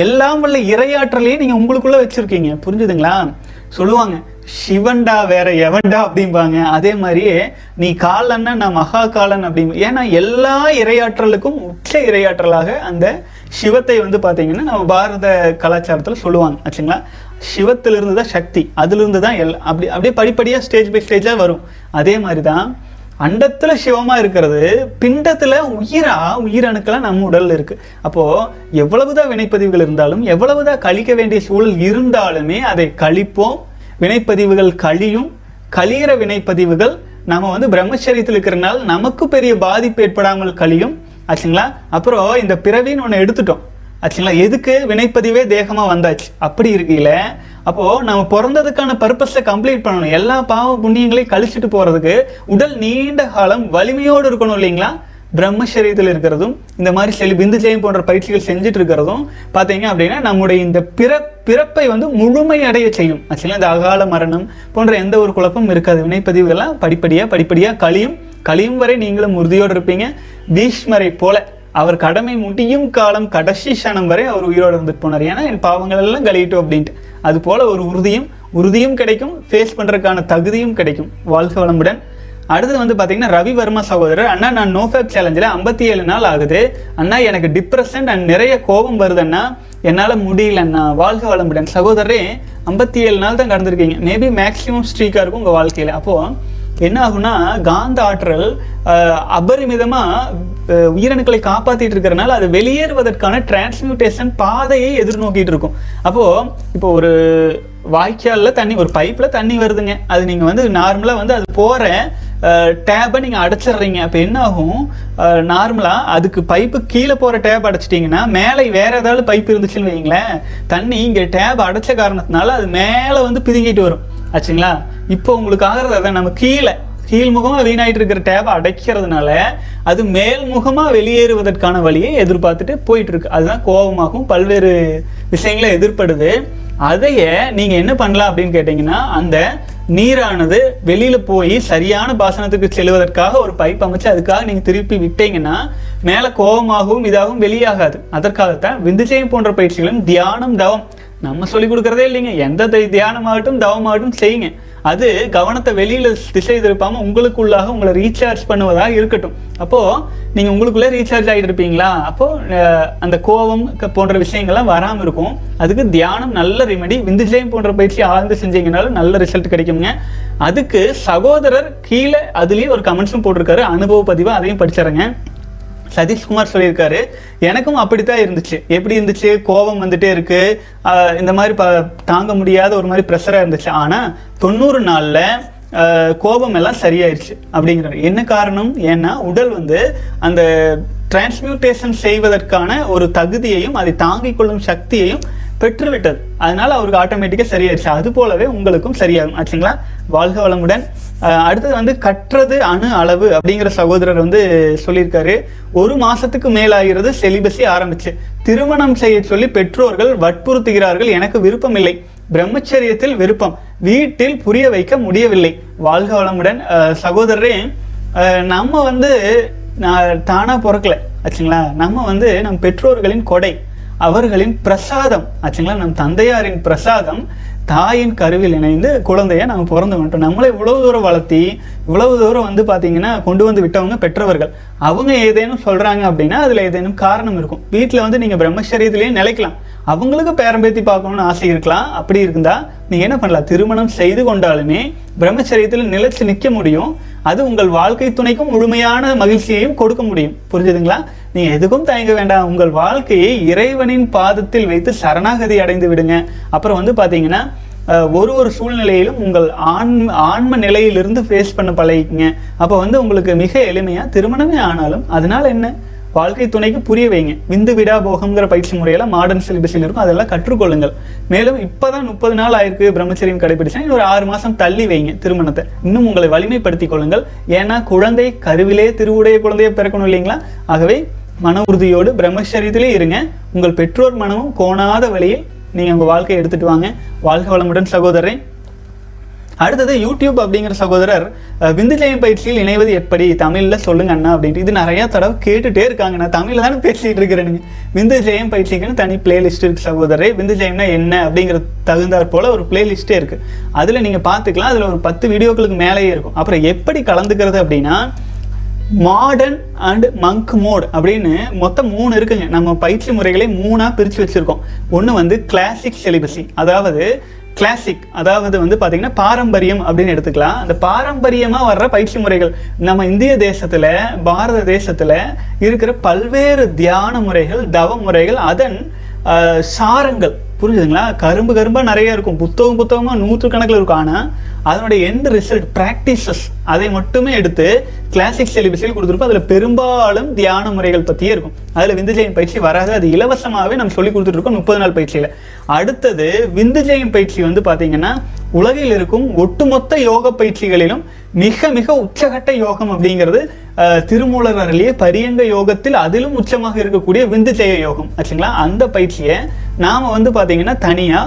எல்லாம் வல்ல இரையாற்றலையும் நீங்கள் உங்களுக்குள்ளே வச்சுருக்கீங்க. புரிஞ்சுதுங்களா? சொல்லுவாங்க சிவன்டா வேற எவன்டா? அப்படிம்பாங்க. அதே மாதிரியே நீ காலன்னா நான் மகா காலன் அப்படிங்க ஏன்னா எல்லா இரையாற்றலுக்கும் உச்ச இரையாற்றலாக அந்த சிவத்தை வந்து பார்த்தீங்கன்னா நம்ம பாரத கலாச்சாரத்தில் சொல்லுவாங்க ஆச்சுங்களா? சிவத்திலிருந்து தான் சக்தி அதிலிருந்து தான் எல் அப்படி அப்படியே படிப்படியாக ஸ்டேஜ் பை ஸ்டேஜாக வரும். அதே மாதிரி தான் அண்டத்துல சிவமா இருக்கிறது பிண்டத்துல உயிரா உயிரணுக்களா நம்ம உடல்ல இருக்கு. அப்போ எவ்வளவுதான் வினைப்பதிவுகள் இருந்தாலும் எவ்வளவுதான் கழிக்க வேண்டிய சூழல் இருந்தாலுமே அதை கழிப்போம். வினைப்பதிவுகள் கழியும். கழிகிற வினைப்பதிவுகள் நம்ம வந்து பிரம்மச்சரியத்தில் இருக்கிறனால நமக்கு பெரிய பாதிப்பு ஏற்படாமல் கழியும். ஆச்சுங்களா? அப்புறம் இந்த பிறவின்னு ஒன்று எடுத்துட்டோம். ஆச்சுங்களா? எதுக்கு வினைப்பதிவே தேகமாக வந்தாச்சு? அப்படி இருக்கையில் அப்போது நம்ம பிறந்ததுக்கான பர்பஸை கம்ப்ளீட் பண்ணணும். எல்லா பாவ புண்ணியங்களையும் கழிச்சிட்டு போகிறதுக்கு உடல் நீண்ட காலம் வலிமையோடு இருக்கணும் இல்லைங்களா? பிரம்மசரீரத்தில் இருக்கிறதும் இந்த மாதிரி செலி பிந்து ஜெயம் போன்ற பயிற்சிகள் செஞ்சுட்டு இருக்கிறதும் பார்த்தீங்க அப்படின்னா நம்முடைய இந்த பிற பிறப்பை வந்து முழுமை அடைய செய்யும். ஆக்சுவலாக இந்த அகால மரணம் போன்ற எந்த ஒரு குழப்பமும் இருக்காது. வினைப்பதிவுகள்லாம் படிப்படியாக படிப்படியாக கழியும். கழியும் வரை நீங்களும் உறுதியோடு இருப்பீங்க. பீஷ்மரை போல அவர் கடமை முடியும் காலம் கடைசி க்ஷணம் வரை அவர் உயிரோடு இருந்துட்டு போனார். ஏன்னா என் பாவங்கள் எல்லாம் கழியட்டும் அப்படின்ட்டு. அது போல ஒரு உறுதியும் உறுதியும் கிடைக்கும் ஃபேஸ் பண்ணுறதுக்கான தகுதியும் கிடைக்கும். வாழ்க வளமுடன். அடுத்தது வந்து பார்த்தீங்கன்னா ரவிவர்மா சகோதரர் அண்ணா நான் நோஃபேப் சேலஞ்சில் ஐம்பத்தி ஏழு நாள் ஆகுது. அண்ணா எனக்கு டிப்ரெஷன் அண்ட் நிறைய கோபம் வருது அண்ணா என்னால் முடியலண்ணா. வாழ்க வளமுடன். சகோதரரே ஐம்பத்தி ஏழு நாள் தான் கடந்திருக்கீங்க. மேபி மேக்ஸிமம் ஸ்ட்ரீக்காக இருக்கும் உங்கள் வாழ்க்கையில். அப்போது என்ன ஆகும்னா காந்த ஆற்றல் அபரிமிதமாக உயிரணுக்களை காப்பாற்றிட்டு இருக்கிறனால அது வெளியேறுவதற்கான டிரான்ஸ்மியூட்டேஷன் பாதையை எதிர்நோக்கிட்டு இருக்கும் அப்போது இப்போ ஒரு வாய்க்காலில் தண்ணி ஒரு பைப்பில் தண்ணி வருதுங்க. அது நீங்கள் வந்து நார்மலாக வந்து அது போகிற டேப்பை நீங்கள் அடைச்சிடுறீங்க அப்போ என்ன ஆகும் நார்மலாக அதுக்கு பைப்பு கீழே போகிற டேப் அடைச்சிட்டிங்கன்னா மேலே வேறு ஏதாவது பைப் இருந்துச்சுன்னு வைங்களேன் தண்ணி இங்கே டேப் அடைச்ச காரணத்தினால அது மேலே வந்து பிதுங்கிட்டு வரும். ஆச்சுங்களா? இப்போ உங்களுக்கு ஆகிறது அதான். நம்ம கீழே கீழ்முகமாக வீணாயிட்டு இருக்கிற டேபை அடைக்கிறதுனால அது மேல்முகமாக வெளியேறுவதற்கான வழியை எதிர்பார்த்துட்டு போயிட்டு இருக்கு அதுதான் கோபமாகவும் பல்வேறு விஷயங்களை எதிர்ப்படுது அதையே நீங்கள் என்ன பண்ணலாம் அப்படின்னு கேட்டிங்கன்னா அந்த நீரானது வெளியில போய் சரியான பாசனத்துக்கு செல்வதற்காக ஒரு பைப் அமைச்சு அதுக்காக நீங்க திருப்பி விட்டீங்கன்னா மேல கோபமாகவும் இதாகவும் வெளியாகாது. அதற்காகத்தான் விந்துஜயம் போன்ற பயிற்சிகளும் தியானம் தவம் நம்ம சொல்லி கொடுக்கறதே இல்லைங்க. எந்த தியானமாகட்டும் தவமாகட்டும் செய்யுங்க. அது கவனத்தை வெளியில திசை திருப்பாம உங்களுக்குள்ளாக உங்களை ரீசார்ஜ் பண்ணுவதாக இருக்கட்டும். அப்போ நீங்க உங்களுக்குள்ளே ரீசார்ஜ் ஆகிட்டு இருப்பீங்களா? அப்போ அந்த கோபம் போன்ற விஷயங்கள்லாம் வராம இருக்கும். அதுக்கு தியானம் நல்ல ரெமெடி விந்துஜயம் போன்ற பயிற்சி ஆழ்ந்து செஞ்சீங்கனாலும் நல்ல ரிசல்ட் கிடைக்குங்க அதுக்கு சகோதரர் கீழே அதுலயே ஒரு கமெண்ட்ஸும் போட்டிருக்காரு. அனுபவ பதிவு அதையும் படிச்சிடுறேங்க. சதீஷ்குமார் சொல்லியிருக்காரு. எனக்கும் அப்படித்தான் இருந்துச்சு. எப்படி இருந்துச்சு? கோபம் வந்துட்டே இருக்கு. இந்த மாதிரி ப தாங்க முடியாத ஒரு மாதிரி ப்ரெஷராக இருந்துச்சு. ஆனால் தொண்ணூறு நாளில் கோபம் எல்லாம் சரியாயிருச்சு அப்படிங்கிறாரு. என்ன காரணம்? ஏன்னா உடல் வந்து அந்த டிரான்ஸ்மியூட்டேஷன் செய்வதற்கான ஒரு தகுதியையும் அதை தாங்கிக் கொள்ளும் சக்தியையும் பெற்றுவிட்டது. அதனால அவருக்கு ஆட்டோமேட்டிக்காக சரியாயிருச்சு அது போலவே உங்களுக்கும் சரியாகும். ஆச்சுங்களா? வாழ்க வளமுடன். அடுத்தது வந்து கற்றது அணு அளவு அப்படிங்கிற சகோதரர் வந்து சொல்லியிருக்காரு. ஒரு மாசத்துக்கு மேலாகிறது செலிபஸி ஆரம்பிச்சு. திருமணம் செய்ய சொல்லி பெற்றோர்கள் வற்புறுத்துகிறார்கள். எனக்கு விருப்பம் இல்லை பிரம்மச்சரியத்தில் விருப்பம். வீட்டில் புரிய வைக்க முடியவில்லை. வாழ்க வளமுடன். சகோதரரே நம்ம வந்து நான் தானா பிறக்கல. ஆச்சுங்களா? நம்ம வந்து நம் பெற்றோர்களின் கொடை. அவர்களின் பிரசாதம். ஆச்சுங்களா? நம் தந்தையாரின் பிரசாதம் தாயின் கருவில் இணைந்து குழந்தைய நம்ம பிறந்து வந்துட்டோம் நம்மளை இவ்வளவு தூரம் வளர்த்தி இவ்வளவு தூரம் வந்து பார்த்தீங்கன்னா கொண்டு வந்து விட்டவங்க பெற்றவர்கள். அவங்க ஏதேனும் சொல்றாங்க அப்படின்னா அதுல ஏதேனும் காரணம் இருக்கும். வீட்டில் வந்து நீங்க பிரம்மச்சரியத்திலேயே நிலைக்கலாம். அவங்களுக்கு பேரம்பேத்தி பார்க்கணும்னு ஆசை இருக்கலாம் அப்படி இருந்தா நீ என்ன பண்ணலாம்? திருமணம் செய்து கொண்டாலுமே பிரம்மச்சரியத்தில் நிலைச்சு நிற்க முடியும். அது உங்கள் வாழ்க்கை துணைக்கும் முழுமையான மகிழ்ச்சியையும் கொடுக்க முடியும். புரிஞ்சுதுங்களா? நீங்க எதுக்கும் தயங்க வேண்டாம். உங்கள் வாழ்க்கையை இறைவனின் பாதத்தில் வைத்து சரணாகதி அடைந்து விடுங்க. அப்புறம் வந்து பாத்தீங்கன்னா ஒரு ஒரு சூழ்நிலையிலும் உங்கள் ஆன்ம ஆன்ம நிலையிலிருந்து ஃபேஸ் பண்ண பழகிக்கங்க. அப்போ வந்து உங்களுக்கு மிக எளிமையாக திருமணமே ஆனாலும் அதனால என்ன? வாழ்க்கை துணைக்கு புரிய வைங்க. விந்து விடா போகம்ங்கிற பயிற்சி முறையெல்லாம் மாடர்ன் சிலிபஸில் இருக்கும். அதெல்லாம் கற்றுக்கொள்ளுங்கள். மேலும் இப்பதான் முப்பது நாள் ஆயிருக்கு பிரம்மச்சரியம் கடைபிடிச்சா. ஒரு ஆறு மாசம் தள்ளி வைங்க திருமணத்தை. இன்னும் உங்களை வலிமைப்படுத்திக் கொள்ளுங்கள். ஏன்னா குழந்தை கருவிலே திருவுடைய குழந்தையை பிறக்கணும் இல்லைங்களா? ஆகவே மன உறுதியோடு பிரம்மச்சரியத்திலே இருங்க. உங்கள் பெற்றோர் மனமும் கோணாத வழியில் நீங்கள் உங்கள் வாழ்க்கையை எடுத்துட்டு வாங்க. வாழ்க வளமுடன் சகோதரன் அடுத்தது யூடியூப் அப்படிங்கிற சகோதரர் விந்துஜெயம் பயிற்சியில் இணைவது எப்படி? தமிழில் சொல்லுங்க அண்ணா அப்படின்ட்டு. இது நிறையா தடவை கேட்டுகிட்டே இருக்காங்க நான் தமிழில் தானே பேசிகிட்டு இருக்கிறேனுங்க விந்துஜெயம் பயிற்சிக்குன்னு தனி பிளேலிஸ்ட் இருக்கு சகோதரரே. விந்துஜெயம்னா என்ன அப்படிங்கிற தகுந்தாற் போல் ஒரு பிளேலிஸ்ட்டே இருக்கு. அதில் நீங்கள் பார்த்துக்கலாம். அதில் ஒரு பத்து வீடியோக்களுக்கு மேலேயே இருக்கும். அப்புறம் எப்படி கலந்துக்கிறது அப்படின்னா மாடர்ன் அண்ட் மங்க் மோட் அப்படின்னு மொத்தம் மூணு இருக்குங்க. நம்ம பயிற்சி முறைகளை மூணாக பிரித்து வச்சுருக்கோம். ஒன்று வந்து கிளாசிக் செலிபஸி அதாவது கிளாசிக் அதாவது வந்து பார்த்தீங்கன்னா பாரம்பரியம் அப்படின்னு எடுத்துக்கலாம். அந்த பாரம்பரியமாக வர்ற பயிற்சி முறைகள். நம்ம இந்திய தேசத்தில் பாரத தேசத்தில் இருக்கிற பல்வேறு தியான முறைகள் தவ முறைகள் அதன் சாரங்கள். புரிஞ்சுதுங்களா? கரும்பு கரும்பாக நிறைய இருக்கும். புத்தகம் புத்தகமா நூற்றுக்கணக்கில் இருக்கும். ஆனால் அதனுடைய எண்ட் ரிசல்ட் ப்ராக்டிசஸ் அதை மட்டுமே எடுத்து கிளாசிக் சிலிபஸில் கொடுத்துருப்போம். அதில் பெரும்பாலும் தியான முறைகள் பற்றியே இருக்கும். அதில் விந்துஜெயம் பயிற்சி வராது. அது இலவசமாகவே நம்ம சொல்லி கொடுத்துட்ருக்கோம் முப்பது நாள் பயிற்சியில். அடுத்தது விந்துஜெயம் பயிற்சி வந்து பார்த்தீங்கன்னா உலகில் இருக்கும் ஒட்டுமொத்த யோக பயிற்சிகளிலும் மிக மிக உச்சகட்ட யோகம் அப்படிங்கிறது திருமூலர் அருளிய பரியங்க யோகத்தில் அதிலும் உச்சமாக இருக்கக்கூடிய விந்து செய்ய யோகம். ஆச்சுங்களா? அந்த பயிற்சியை நாம வந்து பார்த்தீங்கன்னா தனியா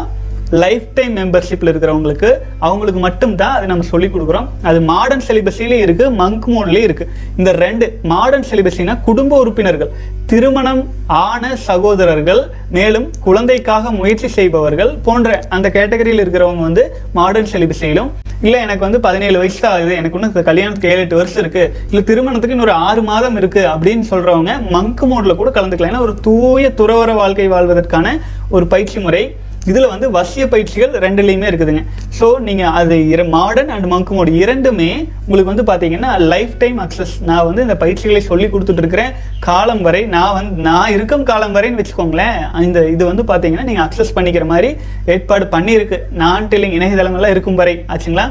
லைஃப் டைம் மெம்பர்ஷிப்ல இருக்கிறவங்களுக்கு அவங்களுக்கு மட்டும்தான் அதை நம்ம சொல்லிக் கொடுக்குறோம். அது மாடர்ன் சிலிபஸிலே இருக்கு மங்க் மோட்லயும் இருக்கு. இந்த ரெண்டு மாடர்ன் சிலிபஸினா குடும்ப உறுப்பினர்கள். திருமணம் ஆன சகோதரர்கள் மேலும் குழந்தைக்காக முயற்சி செய்பவர்கள் போன்ற அந்த கேட்டகரியில் இருக்கிறவங்க வந்து மாடர்ன் சிலிபஸிலும் இல்லை எனக்கு வந்து பதினேழு வயசு தான் ஆகுது. எனக்கு இன்னும் கல்யாணத்துக்கு ஏழு எட்டு வருஷம் இருக்கு. இல்லை திருமணத்துக்கு இன்னொரு ஆறு மாதம் இருக்கு அப்படின்னு சொல்றவங்க மங்கு மோட்ல கூட கலந்துக்கலாம். ஏன்னா ஒரு தூய துறவர வாழ்க்கை வாழ்வதற்கான ஒரு பயிற்சி முறை இதில் வந்து வசிய பயிற்சிகள் ரெண்டுலேயுமே இருக்குதுங்க. ஸோ நீங்கள் அது மாடர்ன் அண்ட் மங்க் மோடு இரண்டுமே உங்களுக்கு வந்து பார்த்தீங்கன்னா லைஃப் டைம் அக்சஸ் நான் வந்து இந்த பயிற்சிகளை சொல்லி கொடுத்துட்ருக்கிறேன். காலம் வரை நான் வந்து நான் இருக்கும் காலம் வரைன்னு வச்சுக்கோங்களேன். இந்த இது வந்து பார்த்தீங்கன்னா நீங்கள் அக்சஸ் பண்ணிக்கிற மாதிரி ஏற்பாடு பண்ணியிருக்கு. நான் டெல்லிங் இணையதளங்கள்லாம் இருக்கும் வரை. ஆச்சுங்களா?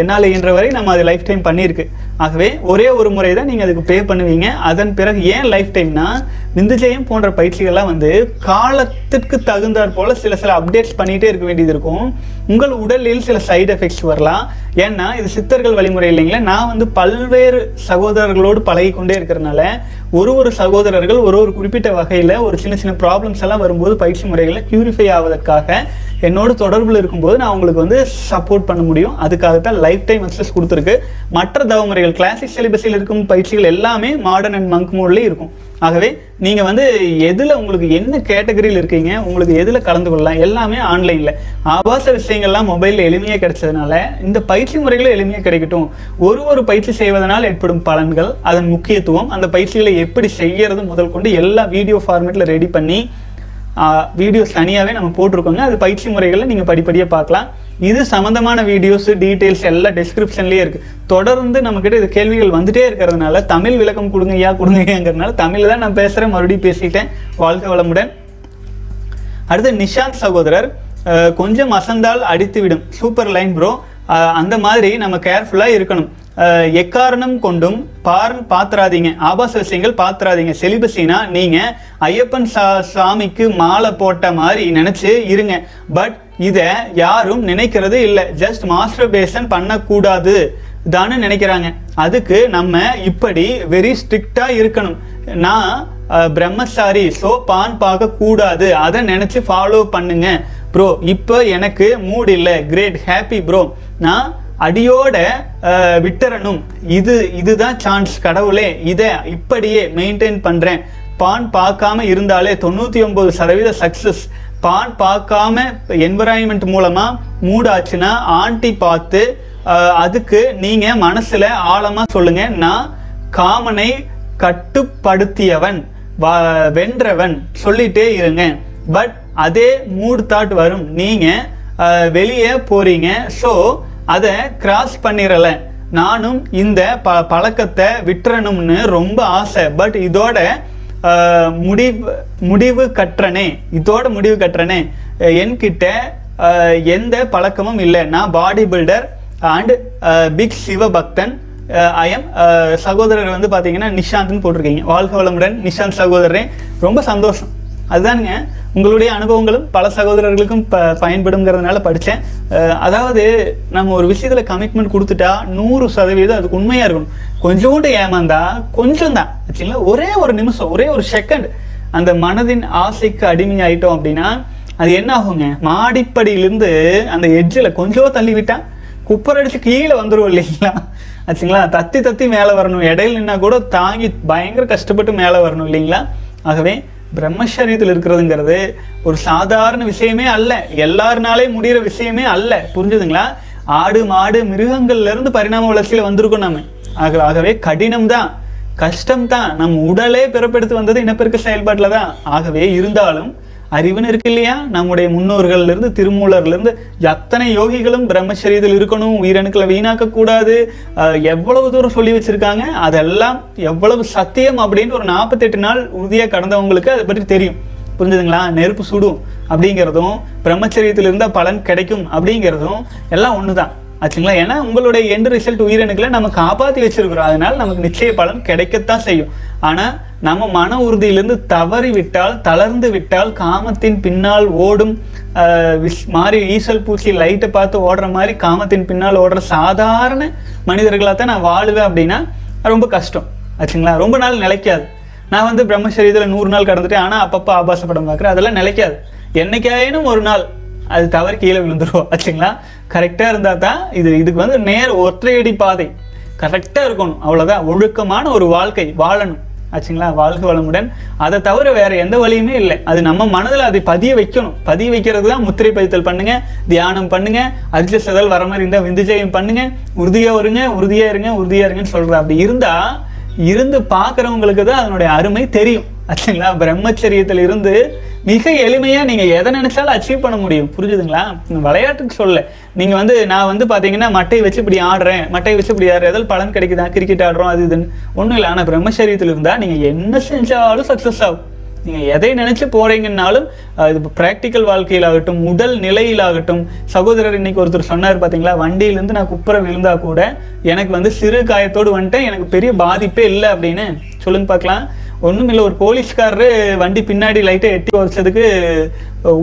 என்னால் இயன்ற வரை நம்ம அது லைஃப் டைம் பண்ணியிருக்கு. ஆகவே ஒரே ஒரு முறை தான் நீங்கள் அதுக்கு பே பண்ணுவீங்க. அதன் பிறகு ஏன் லைஃப் டைம்னா விந்துஜெயம் போன்ற பயிற்சிகள்லாம் வந்து காலத்திற்கு தகுந்தாற் போல் சில சில அப்டேட்ஸ் பண்ணிகிட்டே இருக்க வேண்டியது இருக்கும். உங்கள் உடலில் சில சைடு எஃபெக்ட்ஸ் வரலாம். ஏன்னா இது சித்தர்கள் வழிமுறை இல்லைங்களா. நான் வந்து பல்வேறு சகோதரர்களோடு பழகி கொண்டே இருக்கிறனால ஒரு ஒரு சகோதரர்கள் ஒரு ஒரு குறிப்பிட்ட வகையில் ஒரு சின்ன சின்ன ப்ராப்ளம்ஸ் எல்லாம் வரும்போது பயிற்சி முறைகளை க்யூரிஃபை ஆவதற்காக என்னோட தொடர்பில் இருக்கும்போது நான் உங்களுக்கு வந்து சப்போர்ட் பண்ண முடியும். அதுக்காகத்தான் லைஃப் டைம் அக்சஸ் கொடுத்துருக்கு. மற்ற தவமுறைகள் கிளாசிக் சிலபஸில் இருக்கும் பயிற்சிகள் எல்லாமே மாடர்ன் அண்ட் மங்க் மோட்லேயும் இருக்கும். ஆகவே நீங்கள் வந்து எதில் உங்களுக்கு என்ன கேட்டகரியில் இருக்கீங்க உங்களுக்கு எதில் கலந்து கொள்ளலாம் எல்லாமே ஆன்லைனில் ஆபாச விஷயங்கள்லாம் மொபைலில் எளிமையாக கிடைச்சதுனால இந்த பயிற்சி முறைகளும் எளிமையாக கிடைக்கட்டும். ஒரு ஒரு பயிற்சி செய்வதனால் ஏற்படும் பலன்கள் அதன் முக்கியத்துவம் அந்த பயிற்சிகளை எப்படி செய்யறது முதல் கொண்டு எல்லா வீடியோ ஃபார்மேட்டில் ரெடி பண்ணி வீடியோஸ் தனியாகவே நம்ம போட்டிருக்கோங்க அது பயிற்சி முறைகளை நீங்கள் படிப்படியாக பார்க்கலாம். இது சம்மந்தமான வீடியோஸ் டீட்டெயில்ஸ் எல்லாம் டிஸ்கிரிப்ஷன்லேயே இருக்குது தொடர்ந்து நம்மக்கிட்ட இது கேள்விகள் வந்துட்டே இருக்கிறதுனால தமிழ் விளக்கம் கொடுங்க ஐயா கொடுங்க ஐயாங்கிறதுனால தமிழில் தான் நான் பேசுகிறேன் மறுபடியும் பேசிட்டேன். வாழ்க்கை வளமுடன். அடுத்து நிஷாந்த் சகோதரர் கொஞ்சம் அசந்தால் அடித்து விடும் சூப்பர் லைன் ப்ரோ அந்த மாதிரி நம்ம கேர்ஃபுல்லாக இருக்கணும். எக்காரணம் கொண்டும் பார்ன் பாத்துறாதீங்க ஆபாச விஷயங்கள் பாத்துறாதீங்க செலிபஸினா நீங்க ஐயப்பன் சா சாமிக்கு மாலை போட்ட மாதிரி நினைச்சு இருங்க. பட் இதை யாரும் நினைக்கிறது இல்லை. ஜஸ்ட் மாஸ்டர் பேசன் பண்ணக்கூடாது தானே நினைக்கிறாங்க. அதுக்கு நம்ம இப்படி வெரி ஸ்ட்ரிக்டா இருக்கணும். நான் பிரம்மசாரி ஸோ பான் பார்க்க கூடாது அதை நினைச்சு ஃபாலோ பண்ணுங்க. ப்ரோ இப்போ எனக்கு மூட் இல்லை. கிரேட் ஹாப்பி ப்ரோ நான் அடியோட விட்டுறணும். இது இதுதான் சான்ஸ் கடவுளே இதை இப்படியே மெயின்டைன் பண்ணுறேன் பான் பார்க்காம இருந்தாலே தொண்ணூற்றி ஒன்பது சதவீத சக்ஸஸ் பான் பார்க்காம என்வரான்மெண்ட் மூலமாக மூடாச்சுன்னா ஆண்டி பார்த்து அதுக்கு நீங்கள் மனசில் ஆழமாக சொல்லுங்க. நான் காமனை கட்டுப்படுத்தியவன் வ- வென்றவன் சொல்லிட்டே இருங்க. பட் அதே மூட் தாட் வரும். நீங்கள் வெளியே போறீங்க. ஸோ அதை கிராஸ் பண்ணிடல நானும் இந்த ப பழக்கத்தை விட்டுறணும்னு ரொம்ப ஆசை. பட் இதோட முடிவு முடிவு கட்டுறனே இதோட முடிவு கட்டுறனே என்கிட்ட எந்த பழக்கமும் இல்லை. நான் பாடி பில்டர் அண்ட் பிக் சிவபக்தன் ஐஎம் சகோதரர் வந்து பார்த்தீங்கன்னா நிஷாந்த்னு போட்டிருக்கீங்க. வாழ்க வளமுடன் நிஷாந்த் சகோதரரே. ரொம்ப சந்தோஷம். அதுதானுங்க. உங்களுடைய அனுபவங்களும் பல சகோதரர்களுக்கும் ப பயன்படுங்கிறதுனால படித்தேன் அதாவது நம்ம ஒரு விஷயத்தில் கமிட்மெண்ட் கொடுத்துட்டா நூறு சதவீதம் அதுக்கு உண்மையாக இருக்கணும். கொஞ்சோண்டு ஏமாந்தா கொஞ்சம் தான் ஆச்சுங்களா? ஒரே ஒரு நிமிஷம் ஒரே ஒரு செகண்ட் அந்த மனதின் ஆசைக்கு அடிமையாயிட்டோம் அப்படின்னா அது என்ன ஆகுங்க? மாடிப்படியிலிருந்து அந்த எட்ஜில் கொஞ்சம் தள்ளி விட்டா குப்பரடிச்சு கீழே வந்துரும் இல்லைங்களா? ஆச்சுங்களா? தத்தி தத்தி மேலே வரணும். இடையில நின்னா கூட தாங்கி பயங்கர கஷ்டப்பட்டு மேலே வரணும் இல்லைங்களா? ஆகவே பிரம்மச்சரியத்தில் இருக்கிறதுங்கிறது ஒரு சாதாரண விஷயமே அல்ல. எல்லாருனாலே முடிகிற விஷயமே அல்ல. புரிஞ்சுதுங்களா? ஆடு மாடு மிருகங்கள்ல இருந்து பரிணாம வளர்ச்சியில வந்திருக்கோம் நம்ம ஆக ஆகவே கடினம் தான் கஷ்டம் தான் நம் உடலே பிறப்பெடுத்து வந்தது இனப்பெருக்க செயல்பாட்டில் தான். ஆகவே இருந்தாலும் அறிவுன்னு இருக்கு இல்லையா? நம்முடைய முன்னோர்கள்லேருந்து திருமூலர்லேருந்து இருந்து எத்தனை யோகிகளும் பிரம்மச்சரியத்தில் இருக்கணும் உயிரணுக்களை வீணாக்கக்கூடாது எவ்வளவு தூரம் சொல்லி வச்சிருக்காங்க அதெல்லாம் எவ்வளவு சத்தியம் அப்படின்னு ஒரு நாற்பத்தெட்டு நாள் உறுதியா கடந்தவங்களுக்கு அதை பற்றி தெரியும். புரிஞ்சுதுங்களா? நெருப்பு சுடும் அப்படிங்கிறதும் பிரம்மச்சரியத்தில் இருந்தால் பலன் கிடைக்கும் அப்படிங்கிறதும் எல்லாம் ஒண்ணுதான். ஆச்சுங்களா? ஏன்னா உங்களுடைய எண்டு ரிசல்ட் உயிரணுக்களை நம்ம காப்பாற்றி வச்சிருக்கிறோம். அதனால நமக்கு நிச்சய பலன் கிடைக்கத்தான் செய்யும். ஆனால் நம்ம மன உறுதியிலிருந்து தவறி விட்டால் தளர்ந்து விட்டால் காமத்தின் பின்னால் ஓடும் விஷ்- மாதிரி ஈசல் பூச்சி லைட்டை பார்த்து ஓடுற மாதிரி காமத்தின் பின்னால் ஓடுற சாதாரண மனிதர்களாக தான் நான் வாழுவேன் அப்படின்னா ரொம்ப கஷ்டம். ஆச்சுங்களா? ரொம்ப நாள் நிலைக்காது. நான் வந்து பிரம்மசரீரத்தில் நூறு நாள் கடந்துட்டேன். ஆனால் அப்பப்போ ஆபாச படம் பார்க்குறேன். அதெல்லாம் நிலைக்காது. என்னைக்காயினும் ஒரு நாள் அது தவறு கீழே விழுந்துருவோம் ஆச்சுங்களா? கரெக்டாக இருந்தால் தான் இது இதுக்கு வந்து நேர் ஒற்றையடி பாதை. கரெக்டாக இருக்கணும். அவ்வளோதான் ஒழுக்கமான ஒரு வாழ்க்கை வாழணும். ஆச்சுங்களா? வாழ்க வளமுடன். அதை தவிர வேற எந்த வழியுமே இல்லை. அது நம்ம மனதில் அதை பதிய வைக்கணும். பதிய வைக்கிறது தான் முத்திரை பதித்தல் பண்ணுங்க தியானம் பண்ணுங்க அர்ஜ சதல் வர மாதிரி இருந்தால் விந்துஜயம் பண்ணுங்க உறுதியாக வருங்க உறுதியாக இருங்க உறுதியாக இருங்கன்னு சொல்கிறேன் அப்படி இருந்தால் இருந்து பார்க்குறவங்களுக்கு தான் அதனுடைய அருமை தெரியும். ஆச்சுங்களா? பிரம்மச்சரியத்தில் இருந்து மிக எளிமையாக நீங்கள் எதை நினைச்சாலும் அச்சீவ் பண்ண முடியும். புரிஞ்சுதுங்களா? விளையாட்டுக்கு சொல்ல நீங்கள் வந்து நான் வந்து பார்த்தீங்கன்னா மட்டையை வச்சு இப்படி ஆடுறேன் மட்டையை வச்சு இப்படி ஆடுற ஏதாவது பலன் கிடைக்குதா? கிரிக்கெட் ஆடுறோம் அது இதுன்னு. ஒன்றும் இல்லை. ஆனால் பிரம்மச்சரியத்தில் இருந்தால் நீங்கள் என்ன செஞ்சாலும் சக்ஸஸ் ஆகும். நீங்கள் எதை நினைச்சு போறீங்கன்னாலும் அஹ், இது வாழ்க்கையில் வாழ்க்கையிலாகட்டும் உடல் நிலையிலாகட்டும். சகோதரர் இன்னைக்கு ஒருத்தர் சொன்னார் பார்த்தீங்களா வண்டியிலேருந்து நான் குப்புற விழுந்தா கூட எனக்கு வந்து சிறு காயத்தோடு வந்துட்டேன் எனக்கு பெரிய பாதிப்பே இல்லை அப்படின்னு. சொல்லுங்க பார்க்கலாம். ஒன்றும் இல்லை ஒரு போலீஸ்காரரு வண்டி பின்னாடி லைட்டை எட்டி வச்சதுக்கு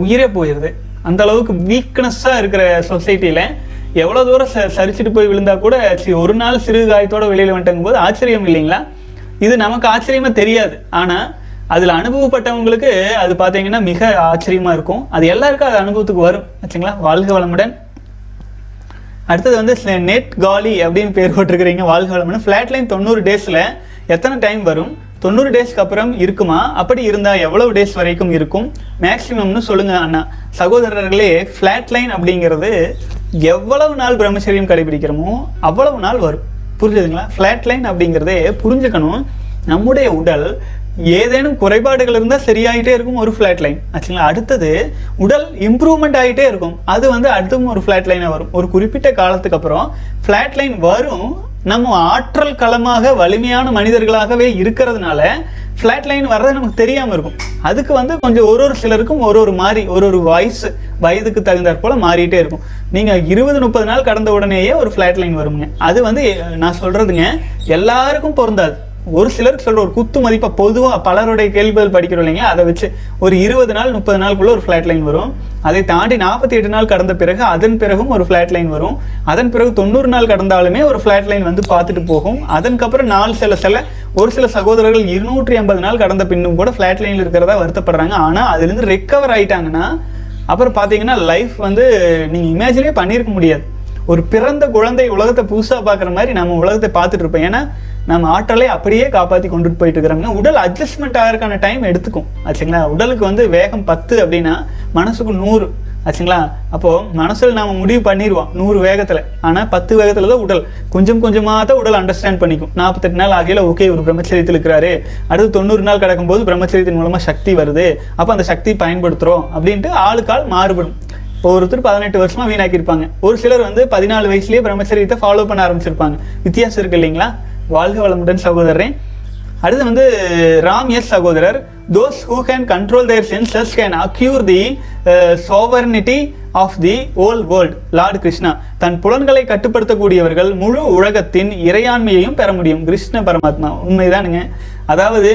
உயிரே போயிடுது அந்த அளவுக்கு வீக்னஸ்ஸாக இருக்கிற சொசைட்டியில் எவ்வளோ தூரம் ச சரிச்சுட்டு போய் விழுந்தா கூட சரி, ஒரு நாள் சிறு காயத்தோட வெளியில் வந்துட்டங்கும் போது ஆச்சரியம் இல்லைங்களா? இது நமக்கு ஆச்சரியமாக தெரியாது. ஆனால் அதில் அனுபவப்பட்டவங்களுக்கு அது பார்த்தீங்கன்னா மிக ஆச்சரியமாக இருக்கும். அது எல்லாருக்கும் அது அனுபவத்துக்கு வரும். ஆச்சுங்களா? வாழ்க வளமுடன். அடுத்தது வந்து நெட் காலி அப்படின்னு பேர் போட்டிருக்கிறீங்க வாழ்க வளமுடன். ஃபிளாட் லைன் தொண்ணூறு டேஸில் எத்தனை டைம் வரும்? தொண்ணூறு டேஸ்க்கு அப்புறம் இருக்குமா? அப்படி இருந்தால் எவ்வளவு டேஸ் வரைக்கும் இருக்கும்? மேக்சிமம்னு சொல்லுங்க அண்ணா. சகோதரர்களே ஃப்ளாட் லைன் அப்படிங்கிறது எவ்வளவு நாள் பிரம்மச்சரியம் கடைபிடிக்கிறோமோ அவ்வளவு நாள் வரும். புரிஞ்சுதுங்களா? ஃப்ளாட் லைன் அப்படிங்கிறதே புரிஞ்சுக்கணும். நம்முடைய உடல் ஏதேனும் குறைபாடுகள் இருந்தால் சரியாயிட்டே இருக்கும் ஒரு ஃப்ளாட் லைன் ஆச்சுங்களா? அடுத்தது உடல் இம்ப்ரூவ்மெண்ட் ஆகிட்டே இருக்கும். அது வந்து அடுத்தவும் ஒரு ஃப்ளாட் லைனாக வரும். ஒரு குறிப்பிட்ட காலத்துக்கு அப்புறம் ஃப்ளாட் லைன் வரும். நம்ம ஆற்றல் களமாக வலிமையான மனிதர்களாகவே இருக்கிறதுனால ஃப்ளாட் லைன் வர்றது நமக்கு தெரியாமல் இருக்கும். அதுக்கு வந்து கொஞ்சம் ஒரு ஒரு சிலருக்கும் ஒரு ஒரு மாதிரி ஒரு ஒரு வயசு வயதுக்கு தகுந்தாற் போல மாறிட்டே இருக்கும். நீங்கள் இருபது முப்பது நாள் கடந்த உடனேயே ஒரு ஃப்ளாட் லைன் வருங்க அது வந்து நான் சொல்கிறதுங்க எல்லாருக்கும் பொருந்தாது. ஒரு சிலருக்கு சொல்ற ஒரு குத்து மதிப்பை பொதுவாக பலருடைய கேள்விகள் படிக்கிறோம் இல்லைங்களா? அதை வச்சு ஒரு இருபது நாள் முப்பது நாளுக்குள்ளே ஒரு ஃபிளாட் லைன் வரும். அதை தாண்டி நாற்பத்தி எட்டு நாள் கடந்த பிறகு அதன் பிறகும் ஒரு ஃபிளாட் லைன் வரும். அதன் பிறகு தொண்ணூறு நாள் கடந்தாலுமே ஒரு ஃபிளாட் லைன் வந்து பார்த்துட்டு போகும். அதுக்கப்புறம் நாள் சில சில ஒரு சில சகோதரர்கள் இருநூற்றி ஐம்பது நாள் கடந்த பின்னும் கூட ஃபிளாட் லைன்ல இருக்கிறதா வருத்தப்படுறாங்க. ஆனால் அதுலேருந்து ரெக்கவர் ஆயிட்டாங்கன்னா அப்புறம் பார்த்தீங்கன்னா லைஃப் வந்து நீங்கள் இமேஜினே பண்ணியிருக்க முடியாது. ஒரு பிறந்த குழந்தை உலகத்தை புதுசாக பார்க்குற மாதிரி நம்ம உலகத்தை பார்த்துட்டு இருப்போம். ஏன்னா நம்ம ஆற்றலை அப்படியே காப்பாற்றி கொண்டுட்டு போயிட்டு இருக்கிறாங்க உடல் அட்ஜஸ்ட்மெண்ட் ஆகிறதுக்கான டைம் எடுத்துக்கும். ஆச்சுங்களா? உடலுக்கு வந்து வேகம் பத்து அப்படின்னா மனசுக்கு நூறு. ஆச்சுங்களா? அப்போது மனசில் நாம் முடிவு பண்ணிடுவோம் நூறு வேகத்தில். ஆனால் பத்து வேகத்தில் தான் உடல். கொஞ்சம் கொஞ்சமாக தான் உடல் அண்டர்ஸ்டாண்ட் பண்ணிக்கும். நாற்பத்தெட்டு நாள் ஆகையில் ஓகே ஒரு பிரம்மச்சரியத்தில் இருக்கிறாரு. அடுத்து தொண்ணூறு நாள் கிடக்கும்போது பிரம்மச்சரியத்தின் மூலமாக சக்தி வருது. அப்போ அந்த சக்தி பயன்படுத்துகிறோம் அப்படின்ட்டு ஆளுக்கால் மாறுபடும். இப்போ ஒருத்தர் பதினெட்டு வருஷமாக வீணாக்கியிருப்பாங்க. ஒரு சிலர் வந்து பதினாலு வயசுலேயே பிரம்மச்சரியத்தை ஃபாலோ பண்ண ஆரம்பிச்சிருப்பாங்க. வித்தியாசம் இருக்கு இல்லைங்களா? வாழ்க வளமுடன் சகோதரன் அடுத்து வந்து ராம் எஸ் சகோதரர். Those who can control their senses can acquire the sovereignty of the whole world lord Krishna தன் புலன்களை கட்டுப்படுத்தக்கூடியவர்கள் முழு உலகத்தின் இறையாண்மையையும் பெற முடியும். கிருஷ்ண பரமாத்மா உண்மைதானுங்க. அதாவது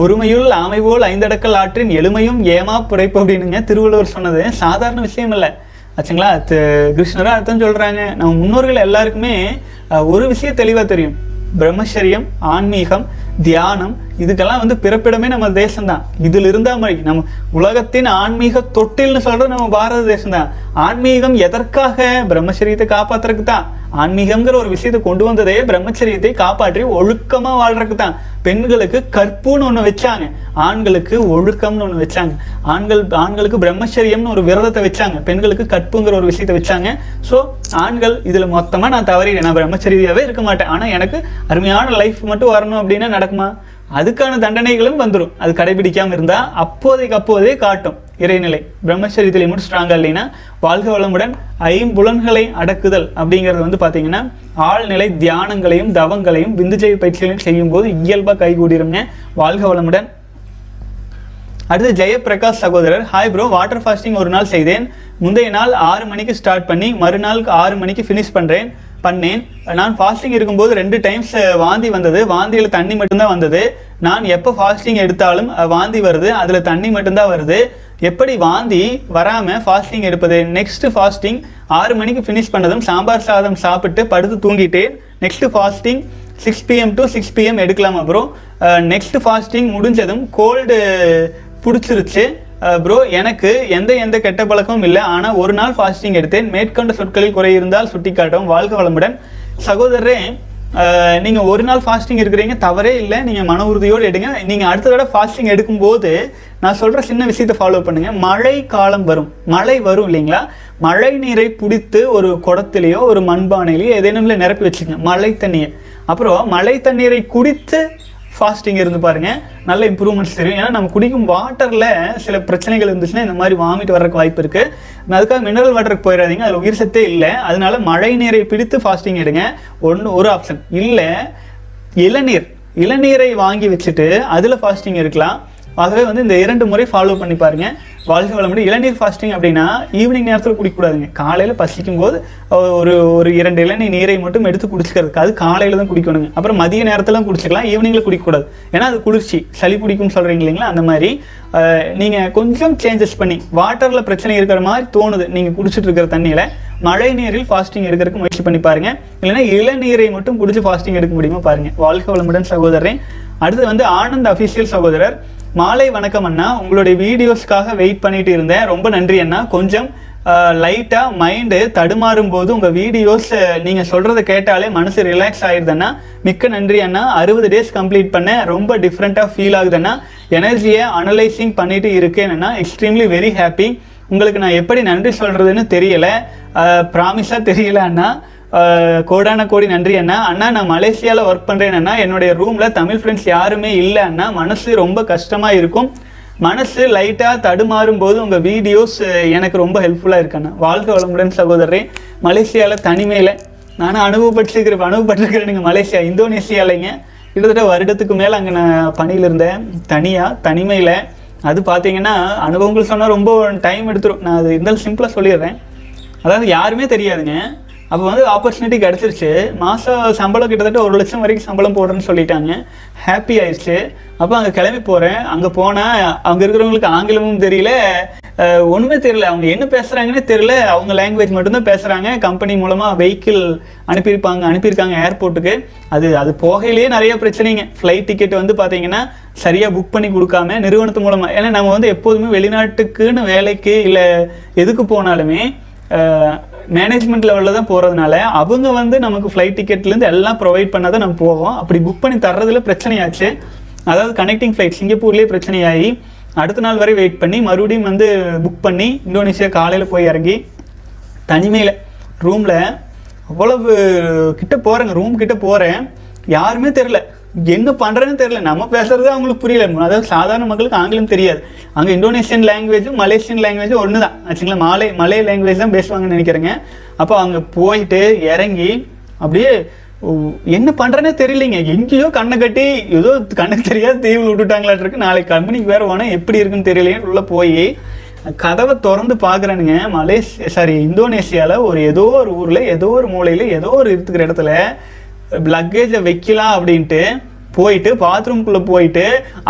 ஒருமையுள் ஆமைபோல் ஐந்தடக்கல் ஆற்றின் எளிமையும் ஏமா புடைப்பு அப்படின்னுங்க திருவள்ளுவர் சொன்னது. சாதாரண விஷயம் இல்லை. ஆச்சுங்களா? கிருஷ்ணராக கிருஷ்ணரா அர்த்தம் சொல்றாங்க. நம்ம முன்னோர்கள் எல்லாருக்குமே ஒரு விஷயம் தெளிவாக தெரியும். பிரம்மச்சரியம் ஆன்மீகம் தியானம் இதுக்கெல்லாம் வந்து பிறப்பிடமே நம்ம தேசம்தான். இதில் இருந்தா மாதிரி நம்ம உலகத்தின் ஆன்மீக தொட்டில்னு சொல்கிறது நம்ம பாரத தேசம்தான். ஆன்மீகம் எதற்காக பிரம்மச்சரியத்தை காப்பாத்துறதுக்கு தான் ஆன்மீகம்ங்கிற ஒரு விஷயத்தை கொண்டு வந்ததே பிரம்மச்சரியத்தை காப்பாற்றி ஒழுக்கமாக வாழ்றதுக்கு தான் பெண்களுக்கு கற்புன்னு ஒன்று வச்சாங்க. ஆண்களுக்கு ஒழுக்கம்னு ஒன்று வச்சாங்க. ஆண்கள் ஆண்களுக்கு பிரம்மச்சரியம்னு ஒரு விரதத்தை வச்சாங்க. பெண்களுக்கு கற்புங்கிற ஒரு விஷயத்தை வச்சாங்க. ஸோ ஆண்கள் இதில் மொத்தமாக நான் தவறிடுறேன் நான் பிரம்மச்சரியாவே இருக்க மாட்டேன். ஆனால் எனக்கு அருமையான லைஃப் மட்டும் வரணும் அப்படின்னா நடக்குமா? அதுக்கான தண்டனைகளும் வந்துடும் அது கடைபிடிக்காமல் இருந்தால் அப்போதைக்கு அப்போதே காட்டும். இறைநிலை. பிரம்மச்சரியத்தில் மட்டும் ஸ்ட்ராங்கா இல்லைன்னா வாழ்க வளமுடன் ஐம்புலன்களை அடக்குதல் அப்படிங்கிறது வந்து பார்த்தீங்கன்னா ஆழ்நிலை தியானங்களையும் தவங்களையும் விந்துஜெய் பயிற்சிகளையும் செய்யும்போது இயல்பாக கைகூடிருங்க வாழ்க வளமுடன். அடுத்து ஜெயபிரகாஷ் சகோதரர் ஹாய் ப்ரோ வாட்டர் ஃபாஸ்டிங் ஒரு நாள் செய்தேன். முந்தைய நாள் ஆறு மணிக்கு ஸ்டார்ட் பண்ணி மறுநாள் ஆறு மணிக்கு ஃபினிஷ் பண்ணுறேன் பண்ணேன். நான் ஃபாஸ்டிங் இருக்கும்போது ரெண்டு டைம்ஸ் வாந்தி வந்தது. வாந்தியில் தண்ணி மட்டும்தான் வந்தது. நான் எப்போ ஃபாஸ்டிங் எடுத்தாலும் வாந்தி வருது. அதில் தண்ணி மட்டும்தான் வருது. எப்படி வாந்தி வராமல் ஃபாஸ்டிங் எடுப்பது? நெக்ஸ்ட் ஃபாஸ்டிங் ஆறு மணிக்கு ஃபினிஷ் பண்ணதும் சாம்பார் சாதம் சாப்பிட்டு படுத்து தூங்கிட்டேன். Next fasting six PM to six PM எடுக்கலாமா அப்புறம். நெக்ஸ்ட் ஃபாஸ்டிங் முடிஞ்சதும் கோல்டு பிடிச்சிருச்சு. ப்ரோ எனக்கு எந்த எந்த கெட்ட பழக்கமும் இல்லை. ஆனால் ஒரு நாள் ஃபாஸ்டிங் எடுத்தேன். மேற்கொண்ட சொற்களில் குறை இருந்தால் சுட்டிக்காட்டும் வாழ்க வளமுடன். சகோதரரே நீங்கள் ஒரு நாள் ஃபாஸ்டிங் இருக்கிறீங்க தவறே இல்லை. நீங்கள் மன உறுதியோடு எடுங்க. நீங்கள் அடுத்த தடவை ஃபாஸ்டிங் எடுக்கும்போது நான் சொல்கிற சின்ன விஷயத்தை ஃபாலோ பண்ணுங்கள் மழை காலம் வரும். மழை வரும் இல்லைங்களா? மழை நீரை பிடித்து ஒரு குடத்திலேயோ ஒரு மண்பானையிலையோ எதேனும் நிரப்பி வச்சுக்கங்க. மழை தண்ணியை அப்புறம் மழை தண்ணீரை குடித்து ஃபாஸ்டிங் இருந்து பாருங்கள் நல்ல இம்ப்ரூவ்மெண்ட்ஸ் தெரியும். ஏன்னா நம்ம குடிக்கும் வாட்டரில் சில பிரச்சனைகள் இருந்துச்சுன்னா இந்த மாதிரி வாமிட் வர்றதுக்கு வாய்ப்பு இருக்குது அதுக்காக மினரல் வாட்டருக்கு போயிடாதீங்க அதில் உயிர் சத்தே இல்லை. அதனால மழை நீரை பிடித்து ஃபாஸ்டிங் எடுங்க. ஒன்று ஒரு ஆப்ஷன் இல்லை இளநீர். இளநீரை வாங்கி வச்சுட்டு அதில் ஃபாஸ்டிங் இருக்கலாம் ஆகவே வந்து இந்த இரண்டு முறை ஃபாலோ பண்ணி பாருங்க. வாழ்க வளமுடன். இளநீர் ஃபாஸ்டிங் அப்படின்னா ஈவினிங் நேரத்தில் குடிக்கக்கூடாதுங்க. காலையில் பசிக்கும் போது ஒரு ஒரு இரண்டு இளநீர் நீரை மட்டும் எடுத்து குடிச்சிக்கிறதுக்கு. அது காலையில் தான் குடிக்கணுங்க. அப்புறம் மதிய நேரத்தில் குடிச்சிக்கலாம். ஈவினிங்கில் குடிக்கக்கூடாது. ஏன்னா அது குளிர்ச்சி. சளி பிடிக்கும்னு சொல்கிறீங்க இல்லைங்களா? அந்த மாதிரி. நீங்கள் கொஞ்சம் சேஞ்சஸ் பண்ணி வாட்டரில் பிரச்சனை இருக்கிற மாதிரி தோணுது. நீங்கள் குடிச்சிட்டு இருக்கிற தண்ணியில் மழை நீரில் ஃபாஸ்டிங் எடுக்கிறதுக்கு முயற்சி பண்ணி பாருங்க. இல்லைன்னா இளநீரை மட்டும் குடிச்சு ஃபாஸ்டிங் எடுக்க முடியுமா பாருங்க. வாழ்க வளமுடன் சகோதரன் அடுத்து வந்து ஆனந்த் அஃபீஷியல் சகோதரர். மாலை வணக்கம் அண்ணா. உங்களுடைய வீடியோஸ்க்காக வெயிட் பண்ணிட்டு இருந்தேன். ரொம்ப நன்றி அண்ணா. கொஞ்சம் லைட்டாக மைண்டு தடுமாறும் போது உங்கள் வீடியோஸ் நீங்கள் சொல்கிறத கேட்டாலே மனசு ரிலாக்ஸ் ஆயிடுதுன்னா மிக்க நன்றி அண்ணா. அறுபது டேஸ் கம்ப்ளீட் பண்ணேன். ரொம்ப டிஃப்ரெண்ட்டாக ஃபீல் ஆகுதுன்னா எனர்ஜியை அனலைசிங் பண்ணிட்டு இருக்கேன்னா எக்ஸ்ட்ரீம்லி வெரி ஹாப்பி உங்களுக்கு நான் எப்படி நன்றி சொல்கிறதுன்னு தெரியலை. ப்ராமிஸாக தெரியல அண்ணா. கோடான கோடி நன்றி அண்ணா. அண்ணா நான் மலேசியாவில் ஒர்க் பண்றேன் அண்ணா. என்னுடைய ரூமில் தமிழ் ஃப்ரெண்ட்ஸ் யாருமே இல்லை அண்ணா. மனசு ரொம்ப கஷ்டமாக இருக்கும். மனசு லைட்டாக தடுமாறும் போது உங்கள் வீடியோஸ் எனக்கு ரொம்ப ஹெல்ப்ஃபுல்லாக இருக்கண்ணா வாழ்க வளமுடன் சகோதரரே. மலேசியாவில் தனிமையில். நானும் அனுபவப்பட்டிருக்கிறேன் நீங்கள் மலேசியா இந்தோனேசியாலைங்க. கிட்டத்தட்ட வருடத்துக்கு மேலே அங்கே நான் பணியில் இருந்தேன். தனியாக தனிமையில். அது பார்த்தீங்கன்னா அனுபவங்கள் சொன்னால் ரொம்ப டைம் எடுத்துரும். நான் அது இருந்தாலும் சிம்பிளாக சொல்லிடுறேன். அதாவது யாருமே தெரியாதுங்க. அப்போ வந்து ஆப்பர்ச்சுனிட்டி கிடச்சிருச்சு. மாதம் சம்பளம் கிட்டத்தட்ட ஒரு லட்சம் வரைக்கும் சம்பளம் போடுறேன்னு சொல்லிட்டாங்க. ஹாப்பி ஆயிடுச்சு. அப்போ அங்கே கிளம்பி போகிறேன் அங்கே போனால் அங்கே இருக்கிறவங்களுக்கு ஆங்கிலமும் தெரியல. ஒன்றுமே தெரியல. அவங்க என்ன பேசுகிறாங்கன்னே தெரியல. அவங்க லாங்குவேஜ் மட்டும்தான் பேசுகிறாங்க கம்பெனி மூலமாக வெஹிக்கிள் அனுப்பியிருப்பாங்க. அனுப்பியிருக்காங்க ஏர்போர்ட்டுக்கு அது அது போகையிலேயே நிறைய பிரச்சனைங்க. ஃப்ளைட் டிக்கெட் வந்து பார்த்தீங்கன்னா சரியாக புக் பண்ணி கொடுக்காம நிறுவனத்து மூலமாக ஏன்னா நம்ம வந்து எப்போதுமே வெளிநாட்டுக்குன்னு வேலைக்கு இல்லை எதுக்கு போனாலுமே மேனேஜ்மெண்ட் லெவலில் தான் போகிறதுனால அவங்க வந்து நமக்கு ஃப்ளைட் டிக்கெட்லேருந்து எல்லாம் ப்ரொவைட் பண்ணால் தான் நம்ம போவோம். அப்படி புக் பண்ணி தர்றதுல பிரச்சனையாச்சு. அதாவது கனெக்டிங் ஃப்ளைட் சிங்கப்பூர்லேயே பிரச்சனையாகி அடுத்த நாள் வரை வெயிட் பண்ணி மறுபடியும் வந்து புக் பண்ணி இந்தோனேஷியா காலையில் போய் இறங்கி தனிமையில் ரூமில் அவ்வளவு கிட்ட போகிறேங்க ரூம் கிட்ட போகிறேன் யாருமே தெரில என்ன பண்ணுறேன்னு தெரியல. நம்ம பேசுறது அவங்களுக்கு புரியல. அதாவது சாதாரண மக்களுக்கு ஆங்கிலம் தெரியாது. அங்கே இந்தோனேஷியன் லாங்குவேஜும் மலேசியன் லாங்குவேஜும் ஒன்று தான் ஆச்சுங்களா? மாலை மலை லாங்குவேஜ் தான் பேசுவாங்கன்னு நினைக்கிறேங்க. அப்போ அங்கே போயிட்டு இறங்கி அப்படியே என்ன பண்றேனே தெரியலைங்க. எங்கேயோ கண்ணை கட்டி ஏதோ கண்ணுக்கு தெரியாது தீவில் விட்டுட்டாங்களாட்டு இருக்கு நாளைக்கு கம்பெனிக்கு வேற போனால் எப்படி இருக்குன்னு தெரியலையேன்னு உள்ள போய் கதவை திறந்து பார்க்குறேனுங்க. மலேசியா சாரி இந்தோனேஷியாவில் ஒரு ஏதோ ஒரு ஊரில் ஏதோ ஒரு மூலையில் ஏதோ ஒரு இருக்கிற இடத்துல லக்கேஜை வைக்கலாம் அப்படின்ட்டு போயிட்டு பாத்ரூம்குள்ளே போயிட்டு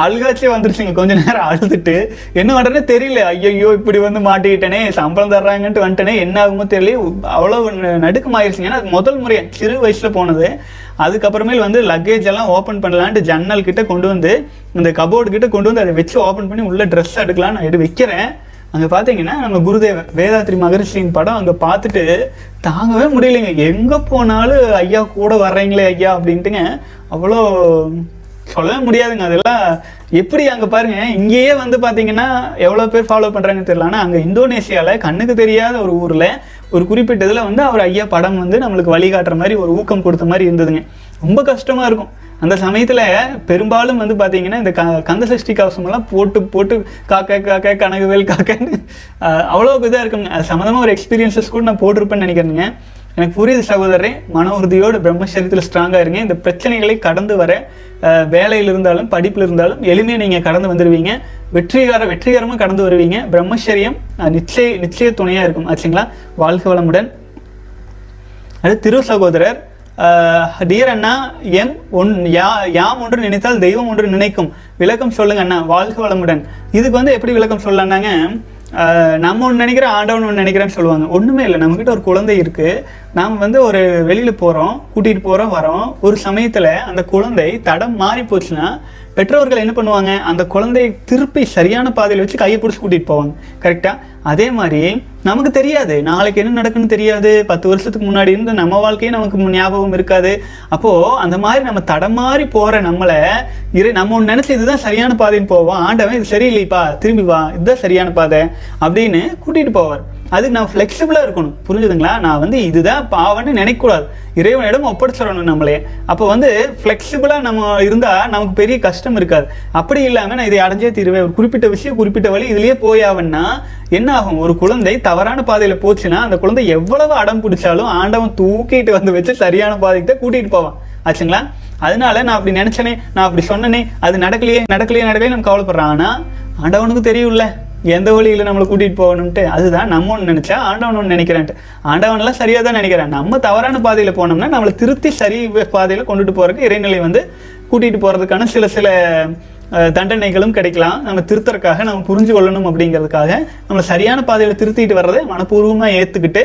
அழுகாச்சே வந்துருச்சுங்க. கொஞ்ச நேரம் அழுதுட்டு என்ன பண்ணுறேன்னு தெரியல. ஐயோ இப்படி வந்து மாட்டிக்கிட்டேனே சம்பளம் தர்றாங்கன்ட்டு வந்துட்டேனே என்ன ஆகுமோ தெரியல அவ்வளோ நடுக்கமாயிருச்சுங்க. ஏன்னா அது முதல் முறையாக சிறு வயசில் போனது. அதுக்கப்புறமேல் வந்து லக்கேஜ் எல்லாம் ஓப்பன் பண்ணலான்ட்டு ஜன்னல் கிட்ட கொண்டு வந்து இந்த கபோர்டு கிட்ட கொண்டு வந்து அதை வச்சு ஓப்பன் பண்ணி உள்ள ட்ரெஸ் எடுக்கலாம்னு நான் எடு வைக்கிறேன். அங்கே பார்த்தீங்கன்னா நம்ம குருதேவன் வேதாத்ரி மகரிஷியின் படம் அங்கே பார்த்துட்டு தாங்கவே முடியலைங்க. எங்கே போனாலும் ஐயா கூட வர்றீங்களே ஐயா அப்படின்ட்டுங்க அவ்வளோ சொல்லவே முடியாதுங்க. அதெல்லாம் எப்படி அங்கே பாருங்க இங்கேயே வந்து பார்த்தீங்கன்னா எவ்வளோ பேர் ஃபாலோ பண்ணுறாங்கன்னு தெரியல. ஆனால் அங்கே இந்தோனேஷியாவில் கண்ணுக்கு தெரியாத ஒரு ஊரில் ஒரு குறிப்பிட்ட இதில் வந்து அவர் ஐயா படம் வந்து நம்மளுக்கு வழிகாட்டுற மாதிரி ஒரு ஊக்கம் கொடுத்த மாதிரி இருந்ததுங்க. ரொம்ப கஷ்டமாக இருக்கும். அந்த சமயத்தில் பெரும்பாலும் வந்து பார்த்தீங்கன்னா இந்த க கந்த சஷ்டி கவசமெல்லாம் போட்டு போட்டு காக்க காக்க கனகுவேல் காக்கன்னு அவ்வளோ இதாக இருக்குங்க. அது சம்மந்தமாக ஒரு எக்ஸ்பீரியன்ஸஸ் கூட நான் போட்டிருப்பேன்னு நினைக்கிறேங்க எனக்கு புரியுது சகோதரரே மன உறுதியோடு பிரம்மச்சரியத்தில் ஸ்ட்ராங்காக இருங்க. இந்த பிரச்சனைகளை கடந்து வர வேலையில் இருந்தாலும் படிப்பில் இருந்தாலும் எளிமையாக நீங்கள் கடந்து வந்துடுவீங்க வெற்றிகார வெற்றிகரமாக கடந்து வருவீங்க. பிரம்மச்சரியம் நிச்சய நிச்சய துணையாக இருக்கும். ஆச்சுங்களா? வாழ்க வளமுடன். அது திரு சகோதரர் டியர் அண்ணா எம் ஒன் யா யாம் ஒன்று நினைத்தால் தெய்வம் ஒன்று நினைக்கும். விளக்கம் சொல்லுங்க அண்ணா வாழ்க வளமுடன். இதுக்கு வந்து எப்படி விளக்கம் சொல்லலாம்னாங்க நம்ம ஒன்று நினைக்கிறோம் ஆண்டவன் ஒன்று நினைக்கிறேன்னு சொல்லுவாங்க. ஒன்றுமே இல்லை நம்மக்கிட்ட ஒரு குழந்தை இருக்குது நாம் வந்து ஒரு வெளியில் போகிறோம் கூட்டிகிட்டு போகிறோம் வரோம். ஒரு சமயத்தில் அந்த குழந்தை தடம் மாறி போச்சுன்னா பெற்றோர்கள் என்ன பண்ணுவாங்க அந்த குழந்தையை திருப்பி சரியான பாதையில் வச்சு கையை பிடிச்சி கூட்டிகிட்டு போவாங்க. கரெக்டாக அதே மாதிரி நமக்கு தெரியாது. நாளைக்கு என்ன நடக்குன்னு தெரியாது. பத்து வருஷத்துக்கு முன்னாடி இருந்த நம்ம வாழ்க்கையே நமக்கு ஞாபகம் இருக்காது. அப்போது அந்த மாதிரி நம்ம தடமாறி போகிற நம்மளை இரு நம்ம ஒன்று நினச்சி இதுதான் சரியான பாதைன்னு போவோம். ஆண்டவன் இது சரியில்லைப்பா திரும்பி வா இதுதான் சரியான பாதை அப்படின்னு கூட்டிகிட்டு போவார். அதுக்கு நான் ஃப்ளெக்சிபிளாக இருக்கணும். புரிஞ்சுதுங்களா? நான் வந்து இதுதான் பாவன்னு நினைக்கக்கூடாது. இறைவனிடம் ஒப்படைச்சிடணும் நம்மளே. அப்போ வந்து ஃப்ளெக்சிபிளாக நம்ம இருந்தால் நமக்கு பெரிய கஷ்டம் இருக்காது. அப்படி இல்லாமல் நான் இதை அடைஞ்சே தீருவேன். ஒரு குறிப்பிட்ட விஷயம் குறிப்பிட்ட வழி இதுலேயே போயாவன்னா என்ன ஆகும் ஒரு குழந்தை தவறான பாதையில் போச்சுன்னா அந்த குழந்தை எவ்வளவு அடம் பிடிச்சாலும் ஆண்டவன் தூக்கிட்டு வந்து வச்சு சரியான பாதைக்கு தான் கூட்டிகிட்டு போவான். ஆச்சுங்களா? அதனால நான் அப்படி நினைச்சனே நான் அப்படி சொன்னனே அது நடக்கலையே நடக்கலையே நடக்கலையே நம்ம கவலைப்படுறான் ஆனால் ஆண்டவனுக்கு தெரியும்ல எந்த வழியில் நம்மளை கூட்டிகிட்டு போகணும்ட்டு அதுதான் நம்ம ஒன்று நினச்சா ஆண்டவன் ஒன்று நினைக்கிறேன்ட்டு. ஆண்டவன்லாம் சரியாக தான் நினைக்கிறேன். நம்ம தவறான பாதையில் போனோம்னா நம்மளை திருத்தி சரி பாதையில் கொண்டுட்டு போகிறதுக்கு இறைநிலை வந்து கூட்டிகிட்டு போகிறதுக்கான சில சில தண்டனைகளும் கிடைக்கலாம். நம்ம திருத்தறக்காக நம்ம புரிஞ்சு கொள்ளணும் அப்படிங்கிறதுக்காக நம்மளை சரியான பாதையில் திருத்திட்டு வர்றதை மனப்பூர்வமாக ஏற்றுக்கிட்டு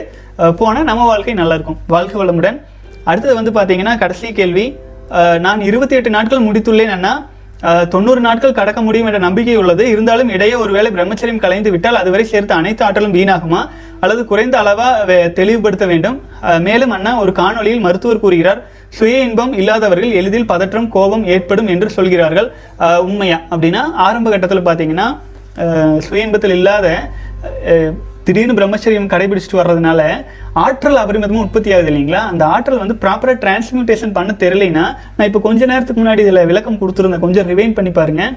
போனால் நம்ம வாழ்க்கை நல்லாயிருக்கும். வாழ்க்கை வளமுடன். அடுத்தது வந்து பார்த்தீங்கன்னா கடைசி கேள்வி. நான் இருபத்தி எட்டு நாட்கள் முடித்துள்ளேன் அண்ணா. தொண்ணூறு நாட்கள் கடக்க முடியும் என்ற நம்பிக்கை உள்ளது. இருந்தாலும் இடையே ஒருவேளை பிரம்மச்சரியம் கலைந்து விட்டால் அதுவரை சேர்த்த அனைத்து ஆற்றலும் வீணாகுமா? அல்லது குறைந்த அளவாக வே- தெளிவுபடுத்த வேண்டும். மேலும் அண்ணா ஒரு காணொளியில் மருத்துவர் கூறுகிறார் சுய இன்பம் இல்லாதவர்கள் எளிதில் பதற்றம் கோபம் ஏற்படும் என்று சொல்கிறார்கள். உண்மையா? அப்படின்னா ஆரம்ப கட்டத்தில் பார்த்தீங்கன்னா சுய இன்பத்தில் இல்லாத திடீர்னு பிரம்மச்சரியம் கடைபிடிச்சிட்டு வர்றதுனால ஆற்றல் அபரிமிதமாக உற்பத்தி ஆகுது இல்லைங்களா? அந்த ஆற்றல் வந்து ப்ராப்பராக டிரான்ஸ்மியூட்டேஷன் பண்ண தெரியலைன்னா நான் இப்போ கொஞ்ச நேரத்துக்கு முன்னாடி இதில் விளக்கம் கொடுத்துருந்தேன். கொஞ்சம் ரிவைன் பண்ணி பாருங்கள்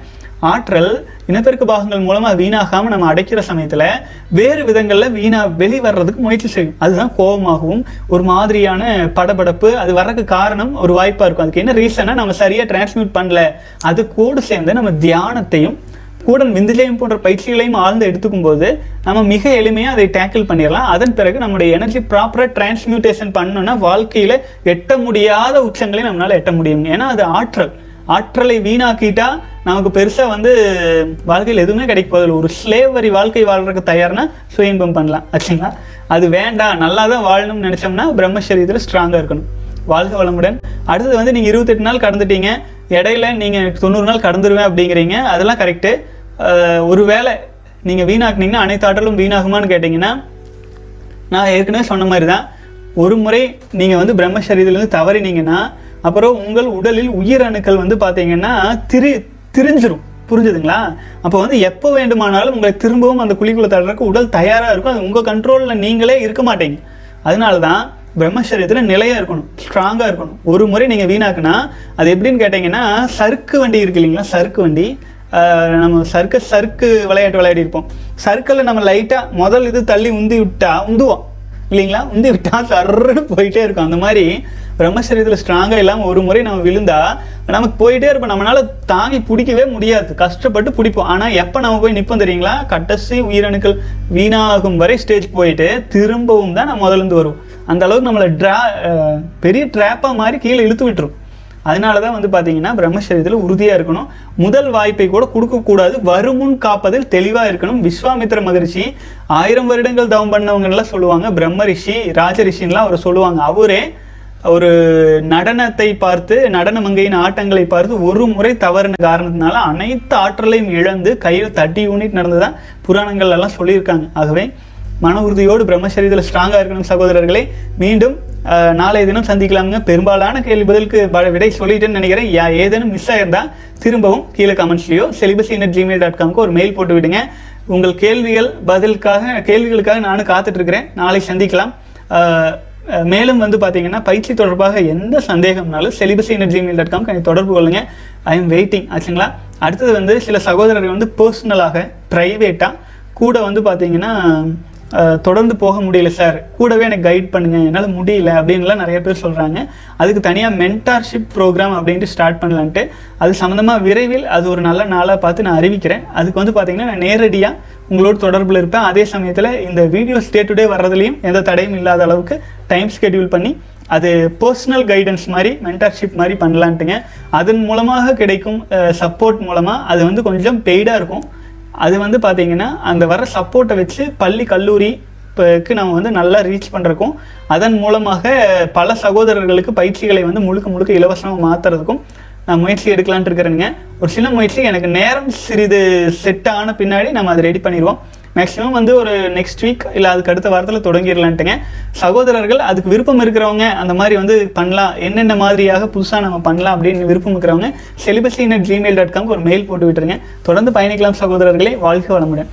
ஆற்றல் இனப்பெருக்க பாகங்கள் மூலமாக வீணாகாமல் நம்ம அடைக்கிற சமயத்தில் வேறு விதங்களில் வீணாக வெளி வர்றதுக்கு முயற்சி செய்யும். அதுதான் கோபமாகவும் ஒரு மாதிரியான படபடப்பு அது வர்றதுக்கு காரணம் ஒரு வாய்ப்பாக இருக்கும். அதுக்கு என்ன ரீசனாக நம்ம சரியாக டிரான்ஸ்மிட் பண்ணல. அது கூட சேர்ந்து நம்ம தியானத்தையும் கூட விந்துஜயம் போன்ற பயிற்சிகளையும் ஆழ்ந்து எடுத்துக்கும் போது நம்ம மிக எளிமையாக அதை டேக்கிள் பண்ணிடலாம். அதன் பிறகு நம்முடைய எனர்ஜி ப்ராப்பராக டிரான்ஸ்மியூட்டேஷன் பண்ணோன்னா வாழ்க்கையில் எட்ட முடியாத உச்சங்களை நம்மளால் எட்ட முடியும். ஏன்னா அது ஆற்றல். ஆற்றலை வீணாக்கிட்டா நமக்கு பெருசாக வந்து வாழ்க்கையில் எதுவுமே கிடைக்க போதில்லை ஒரு ஸ்லேவரி வாழ்க்கை வாழ்றதுக்கு தயார்னா சுய இன்பம் பண்ணலாம் ஆச்சுங்களா? அது வேண்டாம் நல்லா தான் வாழணும்னு நினச்சோம்னா பிரம்மசரீரத்தில் ஸ்ட்ராங்காக இருக்கணும். வாழ்க வளமுடன். அடுத்தது வந்து நீங்கள் இருபத்தெட்டு நாள் கடந்துட்டீங்க. இடையில நீங்கள் தொண்ணூறு நாள் கடந்துருவேன் அப்படிங்கிறீங்க. அதெல்லாம் கரெக்டு ஒருவேளை நீங்கள் வீணாக்குனீங்கன்னா அனைத்து ஆற்றலும் வீணாகுமான்னு கேட்டிங்கன்னா நான் ஏற்கனவே சொன்ன மாதிரி தான் ஒரு முறை நீங்கள் வந்து பிரம்மசரீரத்துலேருந்து தவறினீங்கன்னா அப்புறம் உங்கள் உடலில் உயிரணுக்கள் வந்து பார்த்தீங்கன்னா திரு திரிஞ்சிரும். புரிஞ்சுதுங்களா? அப்போ வந்து எப்போ வேண்டுமானாலும் உங்களை திரும்பவும் அந்த குழிக்குள்ளே தடுறதுக்கு உடல் தயாராக இருக்கும். அது உங்கள் கண்ட்ரோலில் நீங்களே இருக்க மாட்டீங்க. அதனால தான் பிரம்மச்சரியத்தில் நிலையாக இருக்கணும் ஸ்ட்ராங்காக இருக்கணும். ஒரு முறை நீங்கள் வீணாக்குனா அது எப்படின்னு கேட்டிங்கன்னா சறுக்கு வண்டி இருக்கு இல்லைங்களா? சறுக்கு வண்டி. நம்ம சறுக்கு சறுக்கு விளையாட்டு விளையாடி இருப்போம். சறுக்கில் நம்ம லைட்டாக முதல் இது தள்ளி உந்தி விட்டா உந்துவோம். இல்லைங்களா? உந்தி விட்டா சர்ன்னு போயிட்டே இருக்கும். அந்த மாதிரி பிரம்மசரீரத்தில் ஸ்ட்ராங்காக இல்லாமல் ஒரு முறை நம்ம விழுந்தா நமக்கு போயிட்டே இருப்போம். நம்மளால தாங்கி பிடிக்கவே முடியாது. கஷ்டப்பட்டு பிடிப்போம். ஆனால் எப்போ நம்ம போய் நிற்போம் தெரியுங்களா? கடைசி உயிரணுக்கள் வீணாகும் வரை ஸ்டேஜ் போயிட்டு திரும்பவும் தான் நம்ம முதலேருந்து வருவோம். அந்த அளவுக்கு நம்மளை ட்ரா பெரிய ட்ராப்பாக மாதிரி கீழே இழுத்து விட்டுரும். அதனால தான் வந்து பார்த்தீங்கன்னா பிரம்மசரியத்தில் உறுதியாக இருக்கணும். முதல் வாய்ப்பை கூட கொடுக்கக்கூடாது வருமுன் காப்பதில் தெளிவாக இருக்கணும். விஸ்வாமித்ர மகரிஷி ஆயிரம் வருடங்கள் தவம் பண்ணவங்கலாம் சொல்லுவாங்க. பிரம்ம ரிஷி ராஜ ரிஷின்லாம் அவர் சொல்லுவாங்க. அவரே ஒரு நடனத்தை பார்த்து நடன மங்கையின் ஆட்டங்களை பார்த்து ஒரு முறை தவறின காரணத்தினால அனைத்து ஆற்றலையும் இழந்து கையில் தட்டி யூனிட் நடந்ததான் புராணங்கள் எல்லாம் சொல்லியிருக்காங்க. ஆகவே மன உறுதியோடு பிரம்மசரீரத்தில் ஸ்ட்ராங்காக இருக்கணும் சகோதரர்களே. மீண்டும் நாளைய தினம் சந்திக்கலாமுங்க. பெரும்பாலான கேள்வி பதிலுக்கு விடை சொல்லிட்டேன்னு நினைக்கிறேன். யா ஏதேனும் மிஸ் ஆயிருந்தா திரும்பவும் கீழே கமெண்ட்ஸ்லையோ செலிபஸ் இன் ஜிமெயில் டாட் காம்க்கு ஒரு மெயில் போட்டு விடுங்க. உங்கள் கேள்விகள் பதிலுக்காக கேள்விகளுக்காக நானும் காத்துட்ருக்கிறேன் நாளை சந்திக்கலாம். மேலும் வந்து பார்த்தீங்கன்னா பயிற்சி தொடர்பாக எந்த சந்தேகம்னாலும் celibacy in Gmail dot com தொடர்பு கொள்ளுங்க. ஐ எம் வெயிட்டிங் ஆச்சுங்களா? அடுத்தது வந்து சில சகோதரர்கள் வந்து பர்சனலாக ப்ரைவேட்டாக கூட வந்து பார்த்தீங்கன்னா தொடர்ந்து போக முடியல சார் கூடவே எனக்கு கைட் பண்ணுங்க என்னால் முடியல அப்படின்லாம் நிறைய பேர் சொல்கிறாங்க அதுக்கு தனியாக மென்டார்ஷிப் ப்ரோக்ராம் அப்படின்ட்டு ஸ்டார்ட் பண்ணலான்ட்டு. அது சம்மந்தமாக விரைவில் அது ஒரு நல்ல நாளாக பார்த்து நான் அறிவிக்கிறேன். அதுக்கு வந்து பார்த்தீங்கன்னா நான் நேரடியாக உங்களோட தொடர்பில் இருப்பேன். அதே சமயத்தில் இந்த வீடியோஸ் டே டு டே வர்றதுலேயும் எந்த தடையும் இல்லாத அளவுக்கு டைம் ஸ்கெடியூல் பண்ணி அது பர்சனல் கைடன்ஸ் மாதிரி மென்டார்ஷிப் மாதிரி பண்ணலான்ட்டுங்க. அதன் மூலமாக கிடைக்கும் சப்போர்ட் மூலமாக அது வந்து கொஞ்சம் பெய்டாக இருக்கும். அது வந்து பார்த்தீங்கன்னா அந்த வர சப்போர்ட்டை வச்சு பள்ளி கல்லூரி இப்போக்கு நம்ம வந்து நல்லா ரீச் பண்ணுறக்கும் அதன் மூலமாக பல சகோதரர்களுக்கு பயிற்சிகளை வந்து முழுக்க முழுக்க இலவசமாக மாற்றுறதுக்கும் நான் முயற்சி எடுக்கலான்ட்டு இருக்கிறேனுங்க. ஒரு சின்ன முயற்சி எனக்கு நேரம் சிறிது செட் ஆன பின்னாடி நம்ம அதை ரெடி பண்ணிடுவோம். மேக்ஸிமம் வந்து ஒரு நெக்ஸ்ட் வீக் இல்லை அதுக்கு அடுத்த வாரத்தில் தொடங்கிடலான்ட்டுங்க. சகோதரர்கள் அதுக்கு விருப்பம் இருக்கிறவங்க அந்த மாதிரி வந்து பண்ணலாம். என்னென்ன மாதிரியாக புதுசாக நம்ம பண்ணலாம் அப்படின்னு விருப்பம் இருக்கிறவங்க செலிபஸி அட் ஜிமெயில் டாட் காம்க்கு ஒரு மெயில் போட்டு விட்டுருங்க. தொடர்ந்து பயணிக்கலாம் சகோதரர்களே. வாழ்க்கை வளமுடன்.